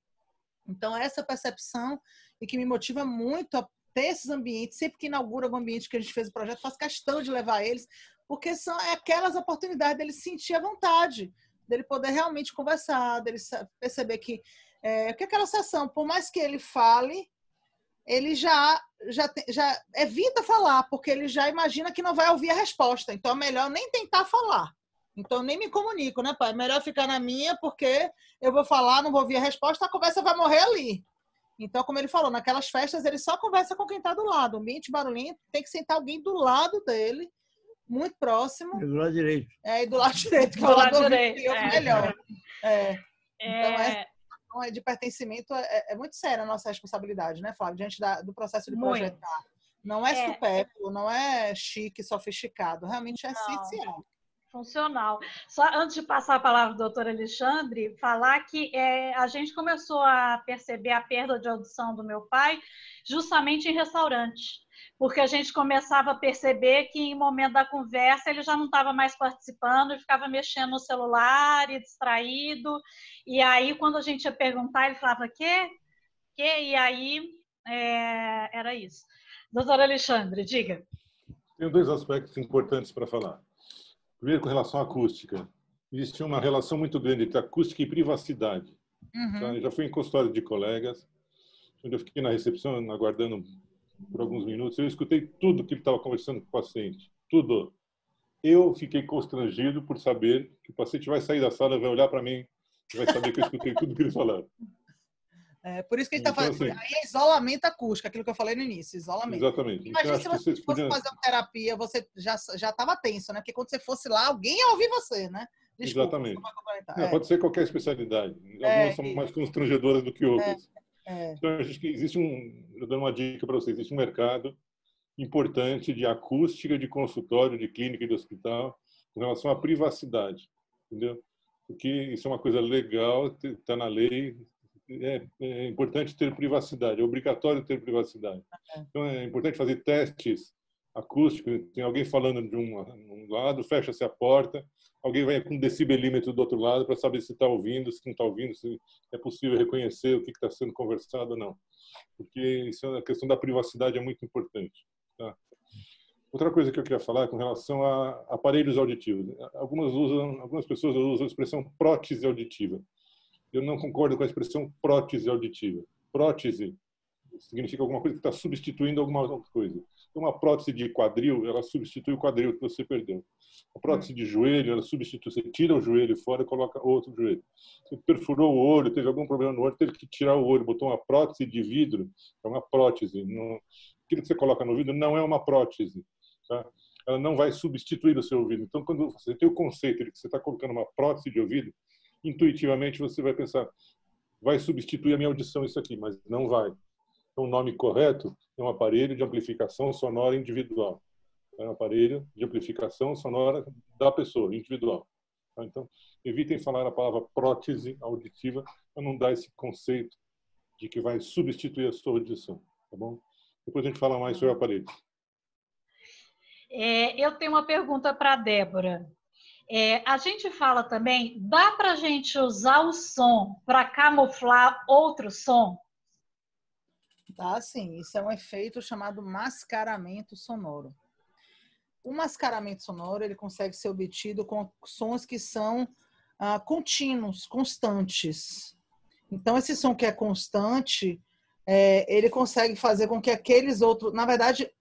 Então, essa percepção e que me motiva muito a ter esses ambientes, sempre que inaugura algum ambiente que a gente fez o projeto, faz questão de levar eles, porque são é aquelas oportunidades dele sentir a vontade, dele poder realmente conversar, dele perceber que, é, que aquela sessão, por mais que ele fale, ele já, já, já evita falar, porque ele já imagina que não vai ouvir a resposta. Então, é melhor nem tentar falar. Então, nem me comunico, né, pai? Melhor ficar na minha, porque eu vou falar, não vou ouvir a resposta, a conversa vai morrer ali. Então, como ele falou, naquelas festas ele só conversa com quem está do lado. O ambiente barulhento tem que sentar alguém do lado dele, muito próximo. E do lado direito. É, e do lado direito, que é o lado direito, é. melhor. É. É... Então, essa de pertencimento é, é, muito séria a nossa responsabilidade, né, Flávio? Diante da, do processo de projetar. Muito. Não é, é, supérfluo, não é chique, sofisticado. Realmente é não. essencial funcional. Só antes de passar a palavra ao doutor Alexandre, falar que é, a gente começou a perceber a perda de audição do meu pai justamente em restaurantes, porque a gente começava a perceber que em momento da conversa ele já não estava mais participando e ficava mexendo no celular e distraído. E aí, quando a gente ia perguntar, ele falava: "Quê? Quê?" E aí é, era isso. Doutor Alexandre, diga. Tem dois aspectos importantes para falar. Primeiro, com relação à acústica. Existe uma relação muito grande entre acústica e privacidade. Uhum. Tá? Já fui em consultório de colegas, onde eu fiquei na recepção, aguardando por alguns minutos. Eu escutei tudo que ele estava conversando com o paciente. Tudo. Eu fiquei constrangido por saber que o paciente vai sair da sala, vai olhar para mim vai saber que eu escutei tudo que eles falaram. É, por isso que a gente está então, fazendo. Assim, aí é isolamento acústico, aquilo que eu falei no início, isolamento. Exatamente. Imagina então, se você fosse fazer uma terapia, você já já estava tenso, né? Porque quando você fosse lá, alguém ia ouvir você, né? Desculpa, Exatamente. Não, é. Pode ser qualquer especialidade. É, Algumas são mais constrangedoras do que outras. É, é. Então, acho que existe um. Eu dou uma dica para vocês: existe um mercado importante de acústica de consultório, de clínica e de hospital com relação à privacidade, entendeu? Porque isso é uma coisa legal, está na lei, é, é, importante ter privacidade, é obrigatório ter privacidade. É. Então é importante fazer testes acústicos. Tem alguém falando de um, um lado, fecha-se a porta, alguém vai com um decibelímetro do outro lado para saber se está ouvindo, se não está ouvindo, se é possível reconhecer o que está sendo conversado ou não. Porque isso é a questão da privacidade é muito importante. Tá? Outra coisa que eu queria falar é com relação a aparelhos auditivos. Algumas usam, algumas pessoas usam a expressão prótese auditiva eu não concordo com a expressão prótese auditiva. Prótese significa alguma coisa que está substituindo alguma outra coisa. Então, uma prótese de quadril, ela substitui o quadril que você perdeu. A prótese de joelho, ela substitui, você tira o joelho fora e coloca outro joelho. Você perfurou o olho, teve algum problema no olho, teve que tirar o olho, botou uma prótese de vidro, é uma prótese. Não, aquilo que você coloca no vidro não é uma prótese. Tá? Ela não vai substituir o seu ouvido. Então, quando você tem o conceito de que você está colocando uma prótese de ouvido, intuitivamente você vai pensar, vai substituir a minha audição isso aqui, mas não vai. Então, o nome correto é um aparelho de amplificação sonora individual. É um aparelho de amplificação sonora da pessoa, individual. Tá? Então, evitem falar a palavra prótese auditiva para não dar esse conceito de que vai substituir a sua audição, tá bom? Depois a gente fala mais sobre o aparelho. É, eu tenho uma pergunta para a Débora. É, a gente fala também, dá para a gente usar o som para camuflar outro som? Dá sim, isso é um efeito chamado mascaramento sonoro. O mascaramento sonoro ele consegue ser obtido com sons que são ah, contínuos, constantes. Então, esse som que é constante, é, ele consegue fazer com que aqueles outros. Na verdade,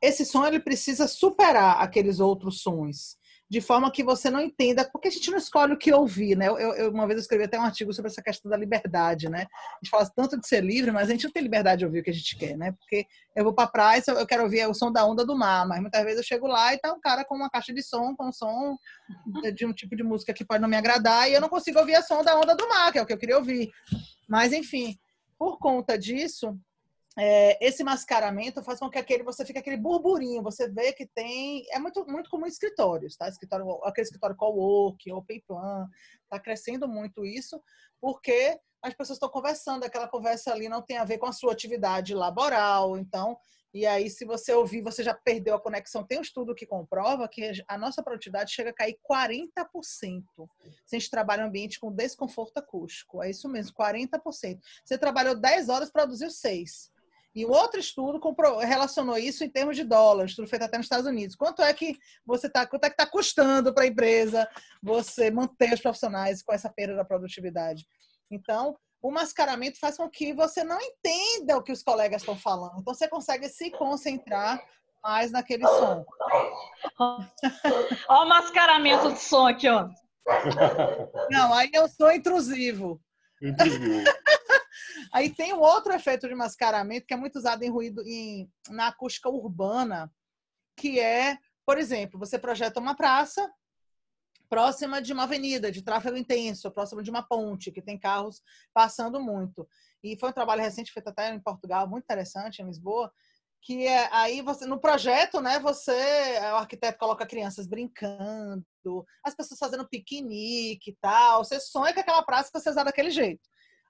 esse som ele precisa superar aqueles outros sons de forma que você não entenda, porque a gente não escolhe o que ouvir, né? Eu, eu, uma vez eu escrevi até um artigo sobre essa questão da liberdade, né? A gente fala tanto de ser livre, mas a gente não tem liberdade de ouvir o que a gente quer, né? Porque eu vou para praia, eu quero ouvir o som da onda do mar, mas muitas vezes eu chego lá e tá um cara com uma caixa de som, com um som de um tipo de música que pode não me agradar, e eu não consigo ouvir a som da onda do mar, que é o que eu queria ouvir. Mas, enfim, por conta disso, é, esse mascaramento faz com que aquele você fique aquele burburinho, você vê que tem é muito muito comum em escritórios, tá? Escritório, aquele escritório co-work, open plan, tá crescendo muito isso, porque as pessoas estão conversando, aquela conversa ali não tem a ver com a sua atividade laboral, então e aí, se você ouvir, você já perdeu a conexão. Tem um estudo que comprova que a nossa produtividade chega a cair 40% se a gente trabalha em ambiente com desconforto acústico. É isso mesmo, 40%. Você trabalhou 10 horas, produziu 6. E o outro estudo relacionou isso em termos de dólar, estudo feito até nos Estados Unidos. Quanto é que você está, quanto é que está custando para a empresa você manter os profissionais com essa perda da produtividade? Então, o mascaramento faz com que você não entenda o que os colegas estão falando. Então, você consegue se concentrar mais naquele som. Olha o mascaramento de som aqui, ó. Não, aí o som intrusivo. Intrusivo. Aí tem um outro efeito de mascaramento que é muito usado em ruído em, na acústica urbana, que é, por exemplo, você projeta uma praça próxima de uma avenida de tráfego intenso, próxima de uma ponte que tem carros passando muito. E foi um trabalho recente feito até em Portugal, muito interessante, em Lisboa, que é, aí você no projeto, né, você, o arquiteto coloca crianças brincando, as pessoas fazendo piquenique e tal. Você sonha que aquela praça vai ser usada daquele jeito.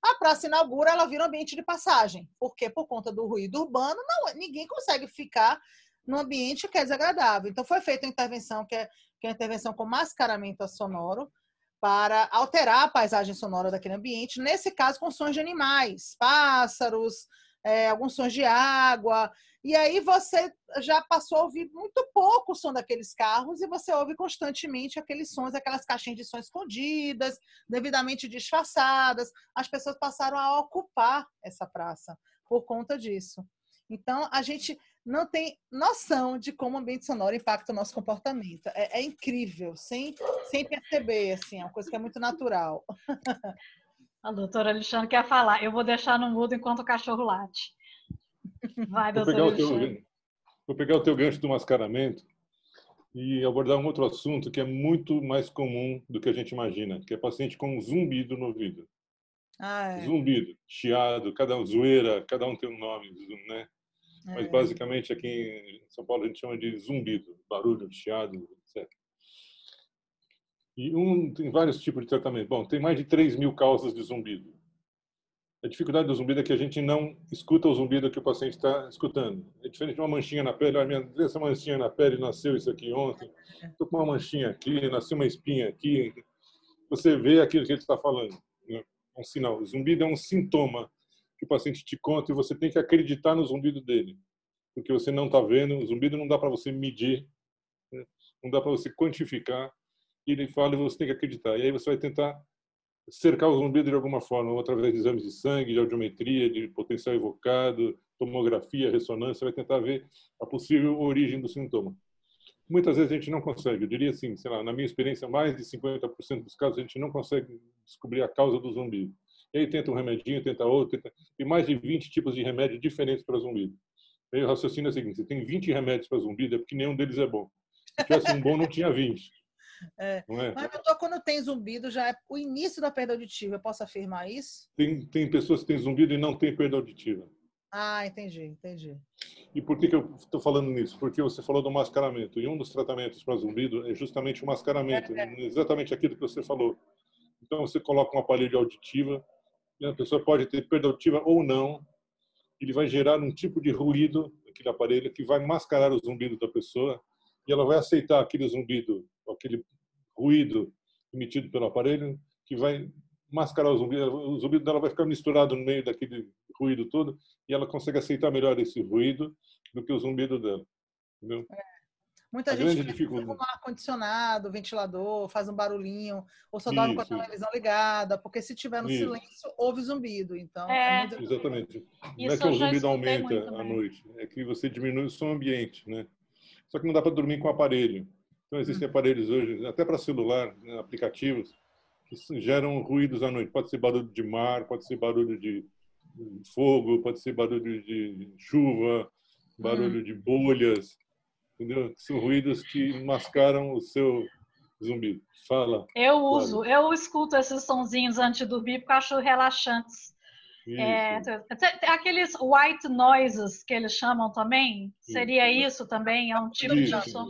A praça inaugura, ela vira um ambiente de passagem, porque por conta do ruído urbano, não, ninguém consegue ficar num ambiente que é desagradável. Então foi feita uma intervenção que é, que é uma intervenção com mascaramento sonoro para alterar a paisagem sonora daquele ambiente, nesse caso com sons de animais, pássaros, é, alguns sons de água. E aí você já passou a ouvir muito pouco o som daqueles carros e você ouve constantemente aqueles sons, aquelas caixinhas de som escondidas, devidamente disfarçadas. As pessoas passaram a ocupar essa praça por conta disso. Então, a gente não tem noção de como o ambiente sonoro impacta o nosso comportamento. É, é incrível, sem, sem perceber, assim, é uma coisa que é muito natural. A doutora Alexandre quer falar. Eu vou deixar no mudo enquanto o cachorro late. Vai, doutora vou pegar, teu, vou pegar o teu gancho do mascaramento e abordar um outro assunto que é muito mais comum do que a gente imagina, que é paciente com zumbido no ouvido. Ah, é. Zumbido, chiado, cada um zoeira, cada um tem um nome, né? É. Mas basicamente aqui em São Paulo a gente chama de zumbido, barulho, chiado, etc. E um, tem vários tipos de tratamento. Bom, tem mais de 3 mil causas de zumbido. A dificuldade do zumbido é que a gente não escuta o zumbido que o paciente está escutando. É diferente de uma manchinha na pele. minha, essa manchinha na pele nasceu isso aqui ontem. Estou com uma manchinha aqui, nasceu uma espinha aqui. Você vê aquilo que ele está falando. Né? É um sinal. O zumbido é um sintoma que o paciente te conta e você tem que acreditar no zumbido dele. Porque você não está vendo. O zumbido não dá para você medir. Né? Não dá para você quantificar ele fala e você tem que acreditar. E aí você vai tentar cercar o zumbido de alguma forma, ou através de exames de sangue, de audiometria, de potencial evocado, tomografia, ressonância, vai tentar ver a possível origem do sintoma. Muitas vezes a gente não consegue, eu diria assim, sei lá, na minha experiência, mais de 50% dos casos a gente não consegue descobrir a causa do zumbido. E aí tenta um remedinho, tenta outro, tenta... mais de 20 tipos de remédio diferentes para zumbido. Aí o raciocínio é o seguinte, você tem 20 remédios para zumbido, é porque nenhum deles é bom. Se tivesse um bom, não tinha 20. É. É? Mas doutor, quando tem zumbido, já é o início da perda auditiva. Eu posso afirmar isso? Tem, tem pessoas que têm zumbido e não têm perda auditiva. Ah, entendi, entendi. E por que, que eu estou falando nisso? Porque você falou do mascaramento. E um dos tratamentos para zumbido é justamente o mascaramento. É. Exatamente aquilo que você falou. Então, você coloca um aparelho auditivo, e a pessoa pode ter perda auditiva ou não. Ele vai gerar um tipo de ruído, aquele aparelho, que vai mascarar o zumbido da pessoa. E ela vai aceitar aquele zumbido aquele ruído emitido pelo aparelho que vai mascarar o zumbido. O zumbido dela vai ficar misturado no meio daquele ruído todo e ela consegue aceitar melhor esse ruído do que o zumbido dela. Entendeu? É. Muita a gente dificuldade. com ar-condicionado, ventilador, faz um barulhinho, ou só dorme com a televisão ligada, porque se tiver no Isso. silêncio, houve zumbido. Então, é. É muito... Exatamente. Não é que o zumbido aumenta à noite, é que você diminui o som ambiente, né? Só que não dá para dormir com o aparelho. Então, existem uhum. aparelhos hoje, até para celular, né, aplicativos, que geram ruídos à noite. Pode ser barulho de mar, pode ser barulho de fogo, pode ser barulho de chuva, barulho hum. de bolhas, entendeu? São ruídos que mascaram o seu zumbido. Fala. Eu uso, claro. eu escuto esses sonzinhos antes de dormir porque acho relaxantes. É, aqueles white noises que eles chamam também, seria isso, isso também? É um tipo isso. de som?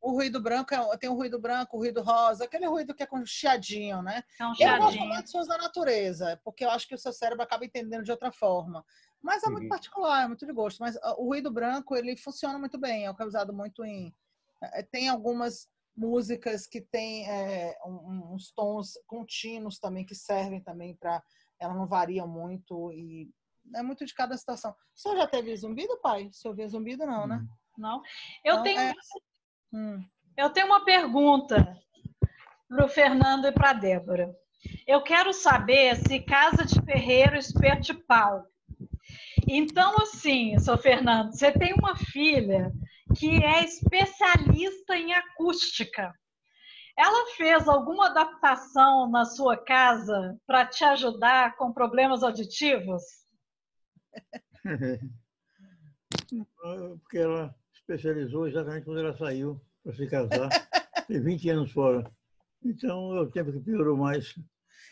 O ruído branco é, tem o ruído branco, o ruído rosa, aquele ruído que é com chiadinho, né? É um chiadinho. Eu gosto muito de sons da natureza, porque eu acho que o seu cérebro acaba entendendo de outra forma. Mas é muito uhum. particular, é muito de gosto. Mas o ruído branco, ele funciona muito bem, é o que é usado muito em... É, tem algumas músicas que tem é, uns tons contínuos também, que servem também para... Elas não variam muito e é muito de cada situação. O senhor já teve zumbido, pai? O senhor viu zumbido, não, né? Não. Eu então, tenho... É... Hum. Eu tenho uma pergunta para o Fernando e para a Débora. Eu quero saber se casa de ferreiro esperte pau. Então, assim, seu Fernando, você tem uma filha que é especialista em acústica. Ela fez alguma adaptação na sua casa para te ajudar com problemas auditivos? Porque ela especializou exatamente quando ela saiu para se casar. Tem 20 anos fora. Então, é o tempo que piorou mais.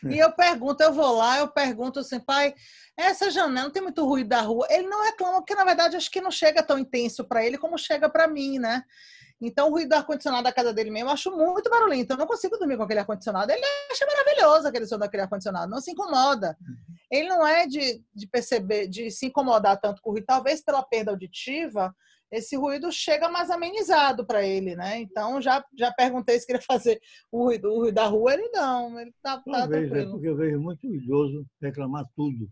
E eu pergunto, eu vou lá, eu pergunto assim, pai, essa janela não tem muito ruído da rua. Ele não reclama, porque na verdade acho que não chega tão intenso para ele como chega para mim, né? Então, o ruído do ar-condicionado da casa dele mesmo, eu acho muito barulhento. Eu não consigo dormir com aquele ar-condicionado. Ele acha maravilhoso aquele som daquele ar-condicionado, não se incomoda. Ele não é de, de perceber, de se incomodar tanto com o ruído. Talvez pela perda auditiva, esse ruído chega mais amenizado para ele, né? Então, já, já perguntei se queria fazer o ruído, o ruído da rua. Ele não, ele tá, tá Talvez, é tranquilo. porque eu vejo muito idoso reclamar tudo.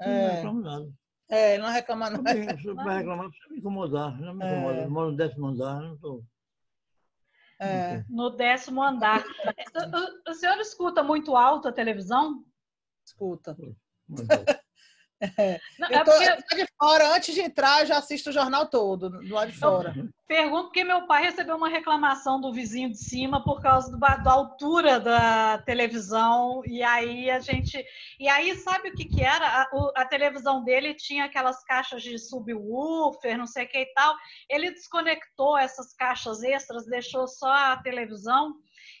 Eu Não É. reclamo nada. É, ele não reclama se vai reclamar, precisa me incomodar. Não me incomoda. É. Eu moro no décimo andar, não estou. É, No décimo andar. O, o senhor escuta muito alto a televisão? escuta. Não, Eu é tô, porque eu de fora, antes de entrar, eu já assisto o jornal todo, do lado de fora. pergunto porque meu pai recebeu uma reclamação do vizinho de cima por causa do da altura da televisão e aí a gente e aí sabe o que que era? A, o- a televisão dele tinha aquelas caixas de subwoofer não sei o que e tal. Ele desconectou essas caixas extras deixou só a televisão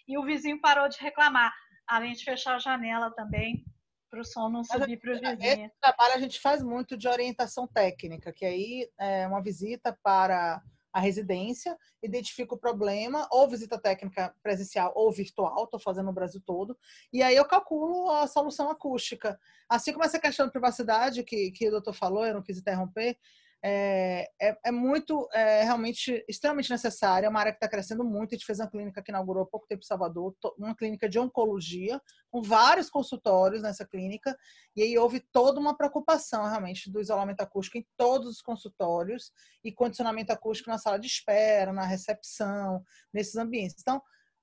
e o vizinho parou de reclamar. Além de fechar a janela também para o som não subir para o vizinho Esse trabalho a gente faz muito de orientação técnica, que aí é uma visita para a residência, identifica o problema, ou visita técnica presencial ou virtual, estou fazendo no Brasil todo, e aí eu calculo a solução acústica. Assim como essa questão de privacidade que, que o doutor falou, eu não quis interromper, é, é, é muito, é, realmente, extremamente necessária, é uma área que está crescendo muito, a gente fez uma clínica que inaugurou há pouco tempo em Salvador, uma clínica de oncologia, com vários consultórios nessa clínica, e aí houve toda uma preocupação, realmente, do isolamento acústico em todos os consultórios e condicionamento acústico na sala de espera, na recepção, nesses ambientes. Então,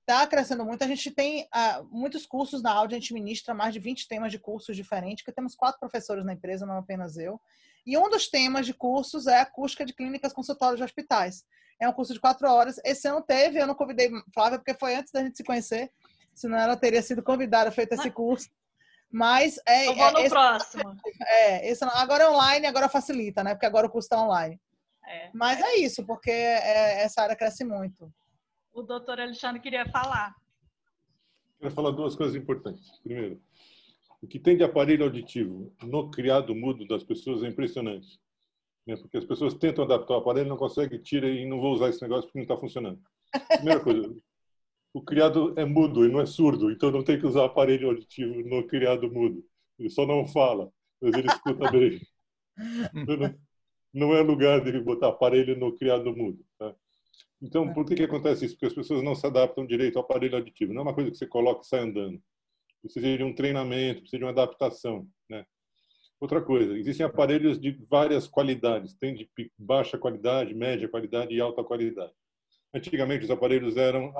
está crescendo muito. A gente tem ah, muitos cursos na áudio, a gente ministra mais de 20 temas de cursos diferentes, que temos quatro professores na empresa, não apenas eu. E um dos temas de cursos é acústica de clínicas consultórios de hospitais. É um curso de quatro horas. Esse ano teve, eu não convidei Flávia, porque foi antes da gente se conhecer, senão ela teria sido convidada, feito esse curso. Mas é, eu vou no é, esse, próximo é, esse, agora é online, agora facilita, né? Porque agora o curso está online. É. Mas é isso, porque é, essa área cresce muito. o doutor Alexandre queria falar Quero falar duas coisas importantes. Primeiro, o que tem de aparelho auditivo no criado mudo das pessoas é impressionante. Né? Porque as pessoas tentam adaptar o aparelho, não conseguem, tira e não vou usar esse negócio porque não está funcionando. Primeira coisa, o criado é mudo e não é surdo, então não tem que usar aparelho auditivo no criado mudo. Ele só não fala, mas ele escuta bem. Então, não, é lugar de botar aparelho no criado mudo. Tá? Então, por que, que acontece isso? Porque as pessoas não se adaptam direito ao aparelho auditivo. Não é uma coisa que você coloca e sai andando. Precisa de um treinamento, precisa de uma adaptação. Né? Outra coisa, existem aparelhos de várias qualidades. Tem de baixa qualidade, média qualidade e alta qualidade. Antigamente, os aparelhos eram,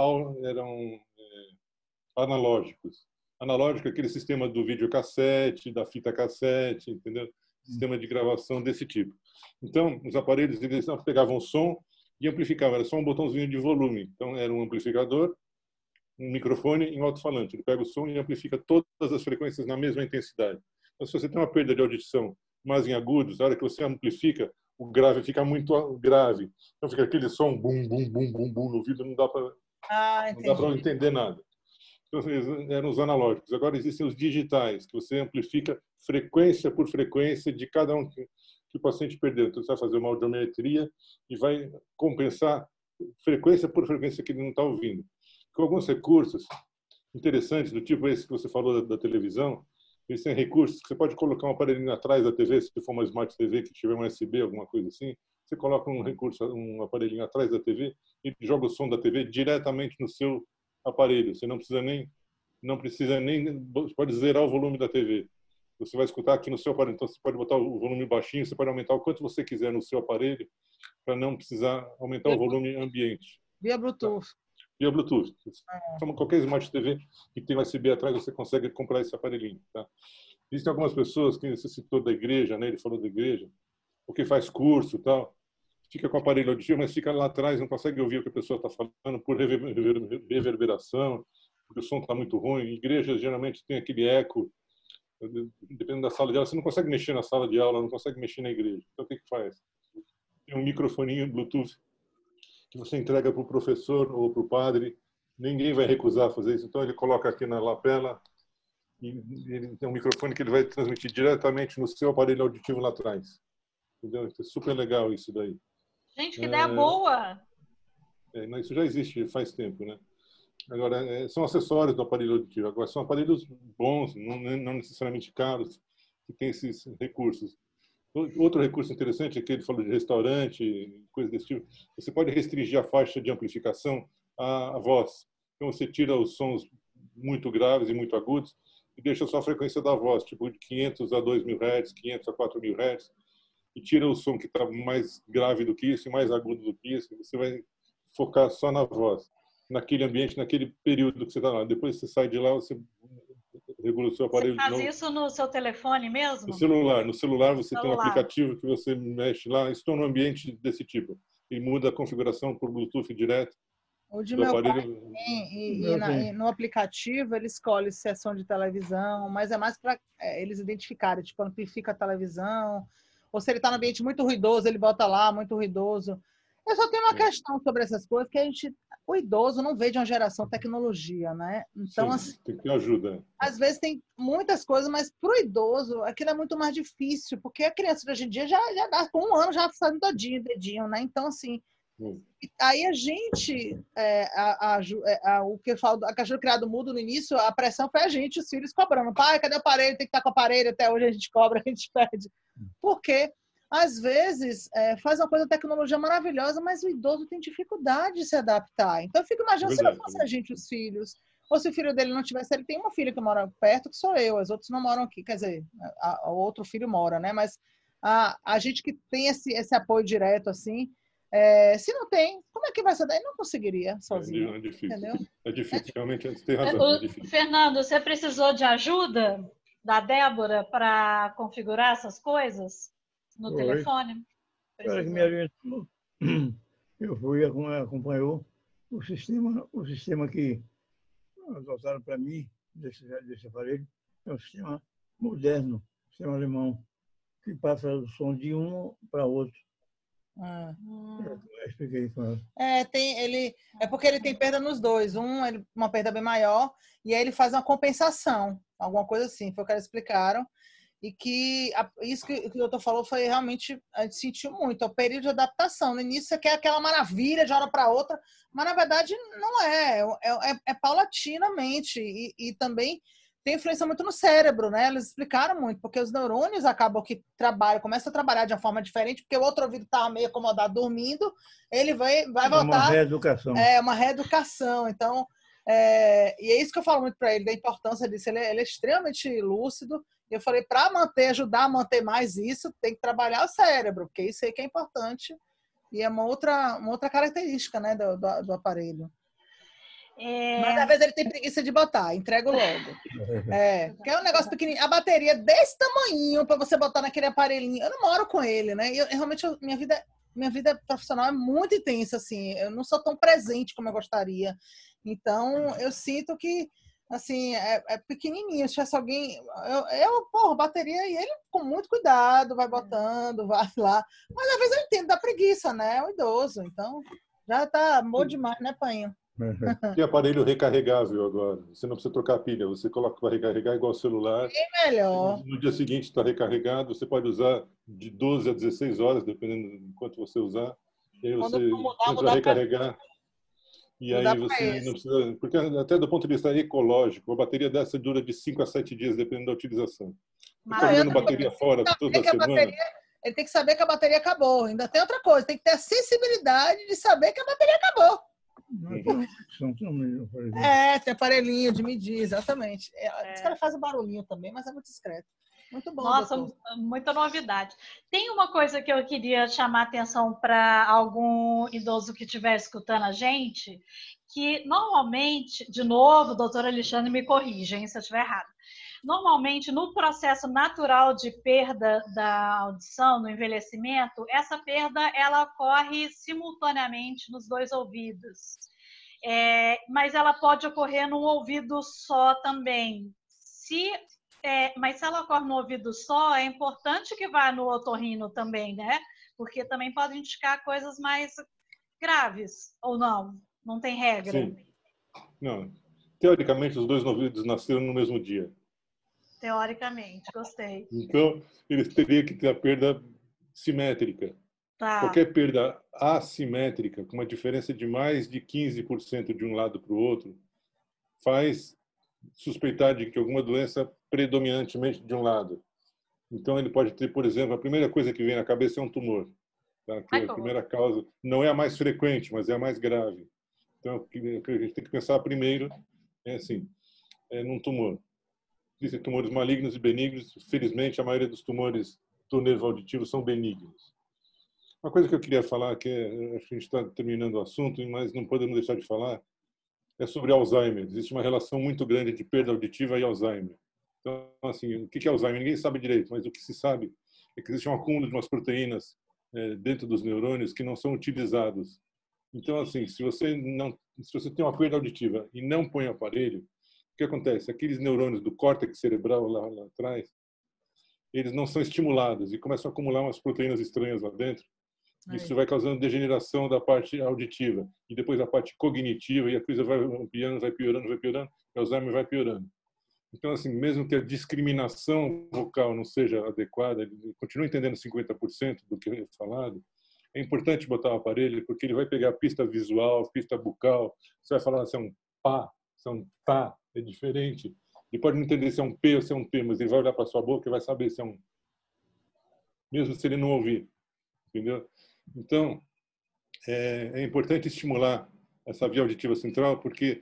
eram é, analógicos. Analógico é aquele sistema do videocassete, da fita cassete, entendeu? Sistema de gravação desse tipo. Então, os aparelhos eles pegavam som e amplificavam. Era só um botãozinho de volume. Então, era um amplificador, um microfone e um alto-falante. Ele pega o som e amplifica todas as frequências na mesma intensidade. Então, se você tem uma perda de audição mais em agudos, na hora que você amplifica, o grave fica muito grave. Então, fica aquele som bum, bum, bum, bum, bum no ouvido, não dá para Ah, não dá para entender nada. Então, eles eram os analógicos. Agora existem os digitais, que você amplifica frequência por frequência de cada um que, que o paciente perdeu. Então, você vai fazer uma audiometria e vai compensar frequência por frequência que ele não está ouvindo. Com alguns recursos interessantes, do tipo esse que você falou da, da televisão, eles têm recursos que você pode colocar um aparelhinho atrás da TV, se for uma Smart TV que tiver um USB, alguma coisa assim, você coloca um recurso, um aparelhinho atrás da TV e joga o som da TV diretamente no seu aparelho. Você não precisa nem não precisa nem pode zerar o volume da TV. Você vai escutar aqui no seu aparelho. Então você pode botar o volume baixinho, você pode aumentar o quanto você quiser no seu aparelho para não precisar aumentar o volume ambiente. Via Bluetooth. Via Bluetooth. Toma qualquer Smart TV que tem USB atrás, você consegue comprar esse aparelhinho. Tá? Existem algumas pessoas que você citou da igreja, né? Ele falou da igreja, porque faz curso e tal, fica com o aparelho auditivo, mas fica lá atrás, não consegue ouvir o que a pessoa está falando por rever- rever- reverberação, porque o som está muito ruim. Igrejas geralmente tem aquele eco, dependendo da sala de aula, você não consegue mexer na sala de aula, não consegue mexer na igreja. Então o que que faz? Tem um microfoninho Bluetooth que você entrega para o professor ou para o padre ninguém vai recusar fazer isso. Então ele coloca aqui na lapela e ele tem um microfone que ele vai transmitir diretamente no seu aparelho auditivo lá atrás. Entendeu? É super legal isso daí. Gente, que ideia é... boa! É, isso já existe faz tempo, né? Agora, é, são acessórios do aparelho auditivo. Agora, são aparelhos bons, não, não necessariamente caros, que têm esses recursos. Outro recurso interessante é que ele falou de restaurante, coisa desse tipo. Você pode restringir a faixa de amplificação à, voz. Então, você tira os sons muito graves e muito agudos e deixa só a frequência da voz, tipo de 500 a 2.000 Hz, 500 a 4.000 Hz, e tira o som que está mais grave do que isso e mais agudo do que isso. Você vai focar só na voz, naquele ambiente, naquele período que você está lá. Depois você sai de lá, você regula o seu aparelho. Você faz isso no seu telefone mesmo? No celular. No celular você celular. tem um aplicativo que você mexe lá. Estou no ambiente desse tipo. E muda a configuração por Bluetooth direto. O de meu aparelho... pai e, e, na, e, no aplicativo ele escolhe sessão de televisão, mas é mais para é, eles identificarem, tipo, amplifica a televisão, ou se ele está no ambiente muito ruidoso, ele bota lá, muito ruidoso. Eu só tenho uma questão sobre essas coisas, que a gente, o idoso não vê de uma geração tecnologia, né? Então, Sim, assim, tem que ajuda. Às vezes tem muitas coisas, mas para o idoso aquilo é muito mais difícil, porque a criança de hoje em dia já, já dá com um ano já fazendo dedinho, dedinho, né? Então, assim, hum. aí a gente, é, a, a, é, a, o que eu falo, a cachorro criado mudo no início, a pressão foi a gente, os filhos cobrando. Pai, cadê o aparelho? Tem que estar com o aparelho, até hoje a gente cobra, a gente pede. Hum. Por quê? Às vezes é, faz uma coisa tecnologia maravilhosa, mas o idoso tem dificuldade de se adaptar. Então eu fico imaginando Verdade. se não fosse a gente os filhos, ou se o filho dele não tivesse, ele tem uma filha que mora perto, que sou eu, as outras não moram aqui, quer dizer, o outro filho mora, né? Mas a, a gente que tem esse, esse apoio direto assim, é, se não tem, como é que vai ser? Daí não conseguiria sozinho. É difícil. Entendeu? É difícil, realmente você tem razão. É Fernando, você precisou de ajuda da Débora para configurar essas coisas? No Foi. telefone. Ela que me orientou. Eu fui acompanhou o sistema, o sistema que adotaram para mim desse, desse aparelho é um sistema moderno, sistema alemão, que passa o som de um para outro. Ah. Eu expliquei com ela. É, tem, ele, é porque ele tem perda nos dois. Um, ele, uma perda bem maior, e aí ele faz uma compensação, alguma coisa assim, foi o que eles explicaram e que a, isso que, que o doutor falou foi realmente, a gente sentiu muito, é o período de adaptação. No início você quer aquela maravilha de hora para outra, mas na verdade não é, é, é, é paulatinamente e, e, também tem influência muito no cérebro, né? Eles explicaram muito, porque os neurônios acabam que trabalham, começam a trabalhar de uma forma diferente, porque o outro ouvido estava meio acomodado dormindo, ele vai, vai é voltar. Uma reeducação. É, uma reeducação. Então, é, e é isso que eu falo muito para ele, da importância disso. Ele, é, ele é extremamente lúcido eu falei, para manter, ajudar a manter mais isso, tem que trabalhar o cérebro, porque isso aí que é importante e é uma outra, uma outra característica né, do, do, do aparelho. É... Mas às vezes ele tem preguiça de botar, entrego logo. É, que é um negócio pequenininho. A bateria desse tamanho para você botar naquele aparelhinho. Eu não moro com ele, né? Eu, realmente, eu, minha vida minha vida profissional é muito intensa, assim. Eu não sou tão presente como eu gostaria. Então, eu sinto que assim, é, é pequenininho. Se tivesse alguém. Eu, eu, porra, bateria e ele com muito cuidado, vai é. botando, vai lá. Mas às vezes eu entendo da preguiça, né? É um idoso, então já tá bom demais, né, Panho? Tem aparelho recarregável agora. Você não precisa trocar a pilha. Você coloca para recarregar igual o celular. Bem melhor. No dia seguinte está recarregado. Você pode usar de 12 a 16 horas, dependendo de quanto você usar. E aí você Quando recarregar. E aí você não precisa. Porque até do ponto de vista ecológico, a bateria dessa dura de 5 a 7 dias, dependendo da utilização. Está jogando bateria fora toda semana. Bateria, ele tem que saber que a bateria acabou. Ainda tem outra coisa, tem que ter a sensibilidade de saber que a bateria acabou. É, tem aparelhinho de medir, exatamente. É. Os caras fazem barulhinho também, mas é muito discreto. Muito bom. Nossa, doutor. muita novidade. Tem uma coisa que eu queria chamar atenção para algum idoso que estiver escutando a gente, que normalmente, de novo, doutor Alexandre me corrija hein, se eu estiver errado. Normalmente, no processo natural de perda da audição, no envelhecimento, essa perda ela ocorre simultaneamente nos dois ouvidos. É, mas ela pode ocorrer num ouvido só também. Se é, mas se ela ocorre no ouvido só, é importante que vá no otorrino também, né? Porque também pode indicar coisas mais graves, ou não? Não tem regra? Sim. Não. Teoricamente, os dois novilhos nasceram no mesmo dia. Teoricamente, gostei. Então, eles teriam que ter a perda simétrica. Tá. Qualquer perda assimétrica, com uma diferença de mais de 15% de um lado para o outro, faz suspeitar de que alguma doença predominantemente de um lado. Então, ele pode ter, por exemplo, a primeira coisa que vem na cabeça é um tumor. Tá? Que é a primeira causa não é a mais frequente, mas é a mais grave. Então, o que a gente tem que pensar primeiro é assim, é num tumor. Existem tumores malignos e benignos. Felizmente, a maioria dos tumores do nervo auditivo são benignos. Uma coisa que eu queria falar, que é, acho que a gente está terminando o assunto, mas não podemos deixar de falar, é sobre Alzheimer. Existe uma relação muito grande de perda auditiva e Alzheimer. Então, assim, o que é Alzheimer? Ninguém sabe direito, mas o que se sabe é que existe um acúmulo de umas proteínas é, dentro dos neurônios que não são utilizados. Então, assim, se você não, se você tem uma perda auditiva e não põe aparelho, o que acontece? Aqueles neurônios do córtex cerebral lá, lá atrás, eles não são estimulados e começam a acumular umas proteínas estranhas lá dentro. Isso vai causando degeneração da parte auditiva e depois a parte cognitiva e a coisa vai piorando, vai piorando, vai piorando, o Alzheimer vai piorando. Então, assim, mesmo que a discriminação vocal não seja adequada, continua entendendo 50% do que é falado, é importante botar o aparelho porque ele vai pegar a pista visual, a pista bucal, você vai falar se é um pá, se é um tá, é diferente. Ele pode não entender se é um P ou se é um T, mas ele vai olhar para sua boca e vai saber se é um... Mesmo se ele não ouvir, entendeu? Então, é, é importante estimular essa via auditiva central porque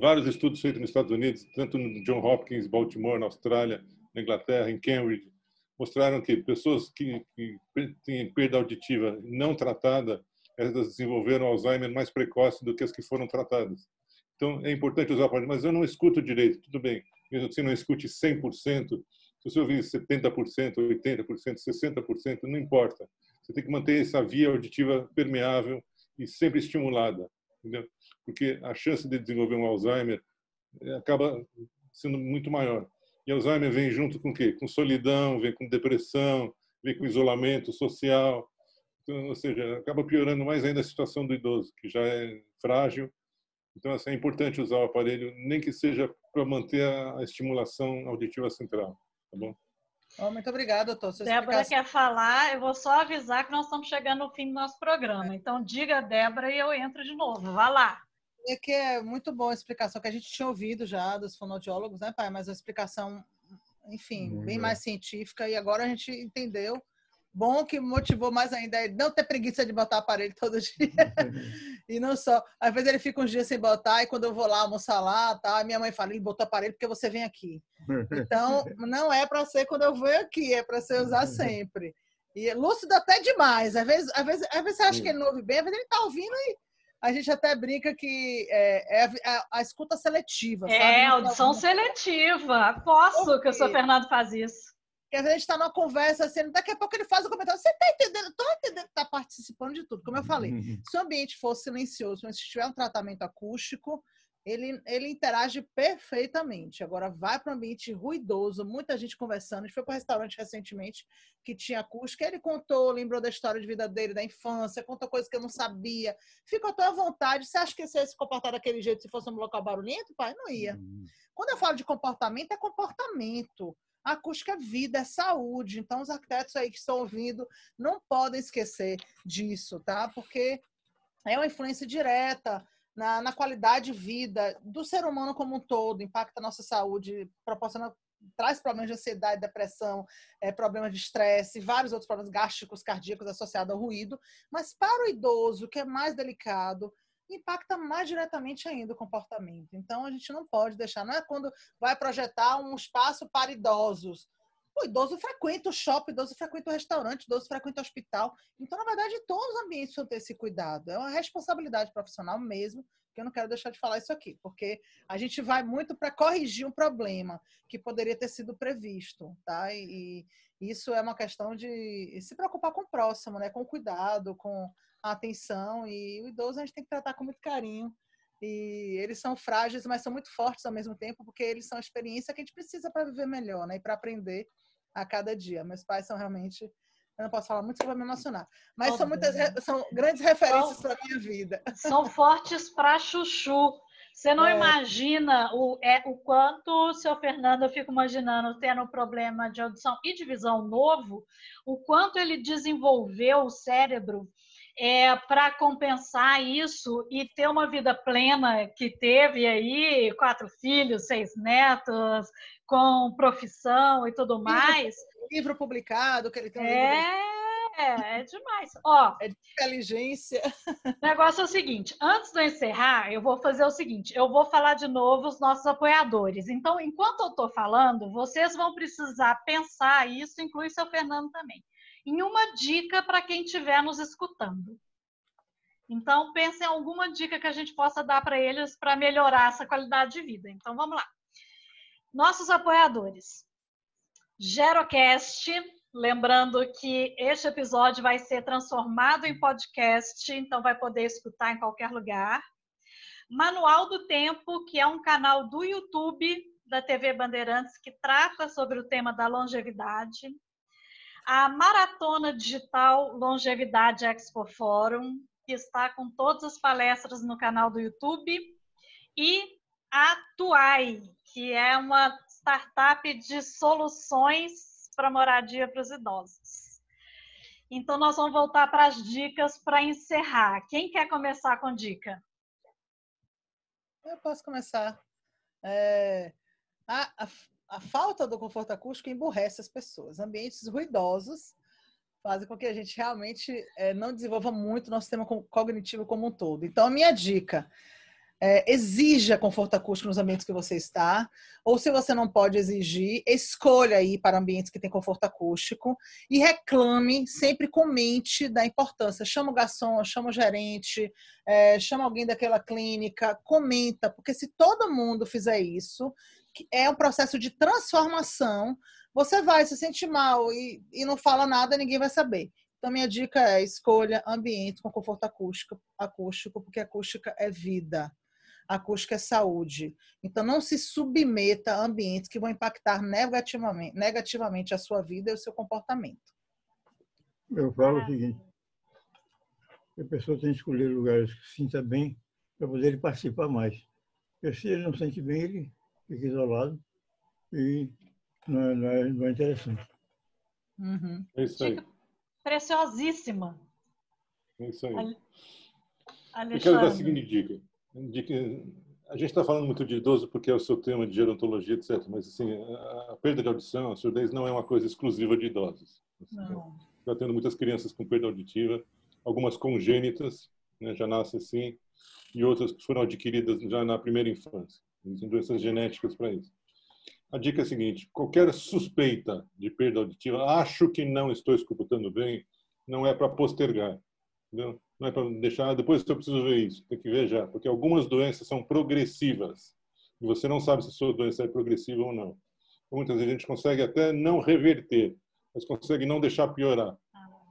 vários estudos feitos nos Estados Unidos, tanto no John Hopkins, Baltimore, na Austrália, na Inglaterra, em Cambridge, mostraram que pessoas que, que têm perda auditiva não tratada, elas desenvolveram Alzheimer mais precoce do que as que foram tratadas. Então, é importante usar aparelho, mas eu não escuto direito, tudo bem. Mesmo que você não escute 100%, se você ouvir 70%, 80%, 60%, não importa. Você tem que manter essa via auditiva permeável e sempre estimulada, entendeu? porque a chance de desenvolver um Alzheimer eh, acaba sendo muito maior. E Alzheimer vem junto com o quê? Com solidão, vem com depressão, vem com isolamento social. Então, ou seja, acaba piorando mais ainda a situação do idoso, que já é frágil. Então, assim, é importante usar o aparelho, nem que seja para manter a estimulação auditiva central, tá bom? Oh, muito obrigada, doutor. Débora explicação... quer falar, eu vou só avisar que nós estamos chegando no fim do nosso programa. Então, diga, Débora, e eu entro de novo. Vá lá. É que é muito boa a explicação que a gente tinha ouvido já dos fonoaudiólogos, né, pai? Mas a explicação, enfim, bem mais científica e agora a gente entendeu. Bom que motivou mais ainda é não ter preguiça de botar aparelho todo dia. e não só. Às vezes ele fica uns dias sem botar e quando eu vou lá almoçar lá, tá, minha mãe fala, ele botou aparelho porque você vem aqui. Então, não é para ser quando eu vou aqui, é para ser usar sempre. E é lúcido até demais. Às vezes, às vezes, às vezes você acha que ele não ouve bem, às vezes ele tá ouvindo e a gente até brinca que é, é a, a, escuta seletiva. É, sabe? audição seletiva. Posso que o seu Fernando faz isso. Porque às vezes a gente está numa conversa, assim, daqui a pouco ele faz o um comentário. Você está entendendo? Estou entendendo que está participando de tudo. Como eu falei, se o ambiente fosse silencioso, mas se tiver um tratamento acústico, ele, ele interage perfeitamente. Agora, vai para um ambiente ruidoso, muita gente conversando. A gente foi para um restaurante recentemente que tinha acústica. Ele contou, lembrou da história de vida dele, da infância, contou coisas que eu não sabia. Ficou à tua vontade. Você acha que você ia se comportar daquele jeito se fosse um local barulhento? Pai, não ia. Uhum. Quando eu falo de comportamento, é comportamento. Acústica é vida, é saúde. Então, os arquitetos aí que estão ouvindo não podem esquecer disso, tá? Porque é uma influência direta na, na qualidade de vida do ser humano como um todo, impacta a nossa saúde, proporciona traz problemas de ansiedade, depressão, é, problemas de estresse, vários outros problemas gástricos, cardíacos associados ao ruído. Mas para o idoso, que é mais delicado, impacta mais diretamente ainda o comportamento. Então, a gente não pode deixar, não é quando vai projetar um espaço para idosos. O idoso frequenta o shopping, o idoso frequenta o restaurante, o idoso frequenta o hospital. Então, na verdade, todos os ambientes precisam ter esse cuidado. É uma responsabilidade profissional mesmo, que eu não quero deixar de falar isso aqui, porque a gente vai muito para corrigir um problema que poderia ter sido previsto, tá? E, e, isso é uma questão de se preocupar com o próximo, né? Com cuidado, com atenção. E o idoso a gente tem que tratar com muito carinho. E eles são frágeis, mas são muito fortes ao mesmo tempo, porque eles são a experiência que a gente precisa para viver melhor, né? E para aprender a cada dia. Meus pais são realmente. Eu não posso falar muito, vai me emocionar. Mas são muitas, são grandes referências para minha vida. São fortes para chuchu. Você não é... imagina o, é, o quanto o seu Fernando, eu fico imaginando, tendo um problema de audição e de visão novo, o quanto ele desenvolveu o cérebro é, para compensar isso e ter uma vida plena que teve aí, quatro filhos, seis netos, com profissão e tudo mais. Livro, publicado, que ele tem um é... livro é, demais. Ó, é de inteligência. O negócio é o seguinte: antes de eu encerrar, eu vou fazer o seguinte: eu vou falar de novo os nossos apoiadores. Então, enquanto eu estou falando, vocês vão precisar pensar, isso inclui seu Fernando também, em uma dica para quem estiver nos escutando. Então, pensem em alguma dica que a gente possa dar para eles para melhorar essa qualidade de vida. Então, vamos lá. Nossos apoiadores. Gerocast, lembrando que este episódio vai ser transformado em podcast, então vai poder escutar em qualquer lugar. Manual do Tempo, que é um canal do YouTube da TV Bandeirantes que trata sobre o tema da longevidade a Maratona Digital Longevidade Expo Forum, que está com todas as palestras no canal do YouTube, e a Tuai, que é uma startup de soluções para moradia para os idosos. Então, nós vamos voltar para as dicas para encerrar. Quem quer começar com dica? Eu posso começar. É, a, a, falta do conforto acústico emburrece as pessoas. Ambientes ruidosos fazem com que a gente realmente é, não desenvolva muito o nosso sistema cognitivo como um todo. Então, a minha dica é, exija conforto acústico nos ambientes que você está, ou se você não pode exigir, escolha ir para ambientes que têm conforto acústico e reclame, sempre comente da importância. Chama o garçom, chama o gerente, é, chama alguém daquela clínica, comenta, porque se todo mundo fizer isso, é um processo de transformação. Você vai se sentir mal e, e não fala nada, ninguém vai saber. Então, minha dica é escolha ambiente com conforto acústico, acústico, porque acústica é vida. Acústica é saúde. Então, não se submeta a ambientes que vão impactar negativamente, negativamente a sua vida e o seu comportamento. Eu falo o seguinte: a pessoa tem que escolher lugares que se sinta bem para poder participar mais. Porque se ele não se sente bem, ele fica isolado e não é, não é, não é interessante. Uhum. É isso aí. Preciosíssima. É isso aí. Alexandre. Eu quero dar a seguinte dica. dica a gente está falando muito de idoso porque é o seu tema de gerontologia, etc. Mas assim, a, a perda de audição, a surdez não é uma coisa exclusiva de idosos. Não. Está tendo muitas crianças com perda auditiva, algumas congênitas, né, já nascem assim, e outras que foram adquiridas já na primeira infância. Existem doenças genéticas para isso. A dica é a seguinte: qualquer suspeita de perda auditiva, acho que não estou escutando bem, não é para postergar. Entendeu? Não é para deixar, ah, depois eu preciso ver isso, tem que ver já, porque algumas doenças são progressivas e você não sabe se a sua doença é progressiva ou não. Muitas vezes a gente consegue até não reverter, mas consegue não deixar piorar.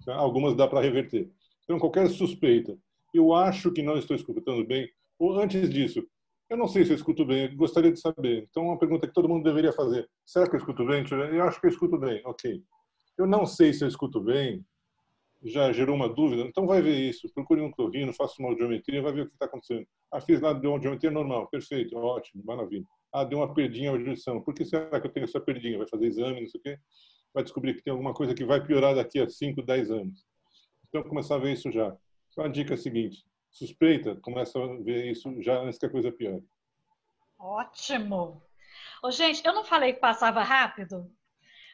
Tá? Algumas dá para reverter. Então, qualquer suspeita, eu acho que não estou escutando bem, ou antes disso, eu não sei se eu escuto bem, gostaria de saber. Então, uma pergunta que todo mundo deveria fazer: será que eu escuto bem? Eu acho que eu escuto bem, ok. Eu não sei se eu escuto bem, já gerou uma dúvida, então vai ver isso. Procure um clorino, faça uma audiometria, vai ver o que está acontecendo. Ah, fiz lá de audiometria normal, perfeito, ótimo, maravilha. Ah, deu uma perdinha de audição. Por que será que eu tenho essa perdinha? Vai fazer exame, não sei o quê. Vai descobrir que tem alguma coisa que vai piorar daqui a 5, 10 anos. Então, começar a ver isso já. Então, a dica é a seguinte: suspeita, começa a ver isso já antes que a coisa piore. Ótimo! Ô, gente, eu não falei que passava rápido?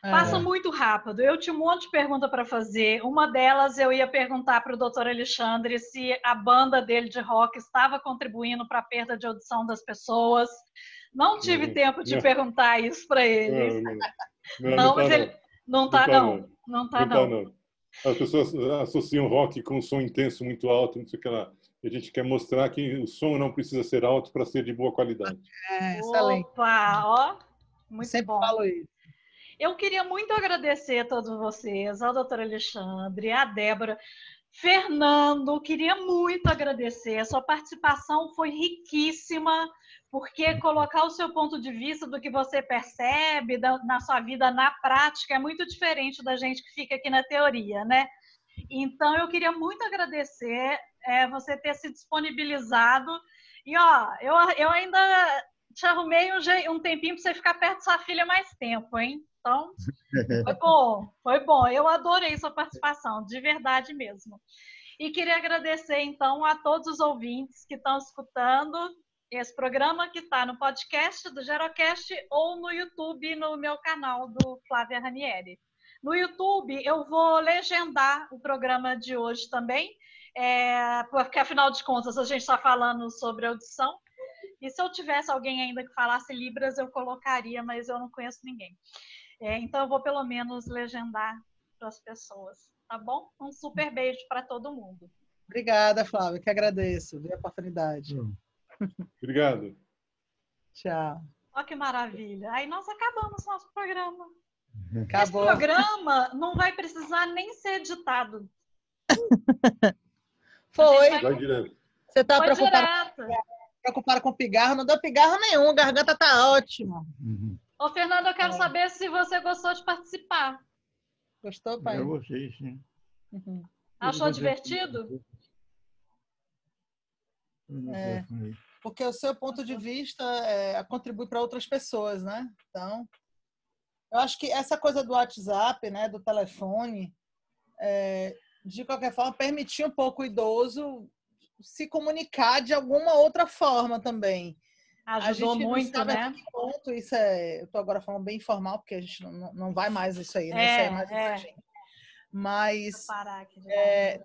É. Passa muito rápido. Eu tinha um monte de pergunta para fazer. Uma delas eu ia perguntar para o doutor Alexandre se a banda dele de rock estava contribuindo para a perda de audição das pessoas. Não tive não, tempo de não. perguntar isso para ele. Não, não, não, mas tá, ele não está não. Não está não. As pessoas associam rock com um som intenso muito alto, não sei o que lá. A gente quer mostrar que o som não precisa ser alto para ser de boa qualidade. É, excelente. Opa, ó, muito Sempre bom. falo isso. Eu queria muito agradecer a todos vocês, ao doutor Alexandre, à Débora. Fernando, queria muito agradecer. A sua participação foi riquíssima, porque colocar o seu ponto de vista do que você percebe na sua vida na prática é muito diferente da gente que fica aqui na teoria, né? Então, eu queria muito agradecer é, você ter se disponibilizado E ó, eu, eu ainda te arrumei um, um tempinho para você ficar perto da sua filha mais tempo, hein? Então, foi bom, foi bom. Eu adorei sua participação, de verdade mesmo. E queria agradecer, então, a todos os ouvintes que estão escutando esse programa, que está no podcast do Gerocast ou no YouTube, no meu canal do Flávia Ranieri. No YouTube, eu vou legendar o programa de hoje também, é, porque, afinal de contas, a gente está falando sobre audição. E se eu tivesse alguém ainda que falasse Libras, eu colocaria, mas eu não conheço ninguém. É, então, eu vou pelo menos legendar para as pessoas, tá bom? Um super beijo para todo mundo. Obrigada, Flávia, que agradeço a oportunidade. Obrigado. Tchau. Olha que maravilha. Aí nós acabamos nosso programa. Acabou. Esse programa não vai precisar nem ser editado. Foi. Vai direto. Você está direto. preocupada com pigarro? Não deu pigarro nenhum, a garganta tá ótima. Uhum. Ô, Fernando, eu quero saber se você gostou de participar. Gostou, pai? Eu gostei, sim. Uhum. Achou divertido? É. Porque o seu ponto de vista é, contribui para outras pessoas, né? Então, eu acho que essa coisa do WhatsApp, né, do telefone, é, de qualquer forma, permitir um pouco o idoso se comunicar de alguma outra forma também. Ajudou a gente muito, não sabe né? ponto isso é. Eu estou agora falando bem informal, porque a gente não, não vai mais isso aí, né? É, isso aí é mais é. pra gente. Mas parar aqui é.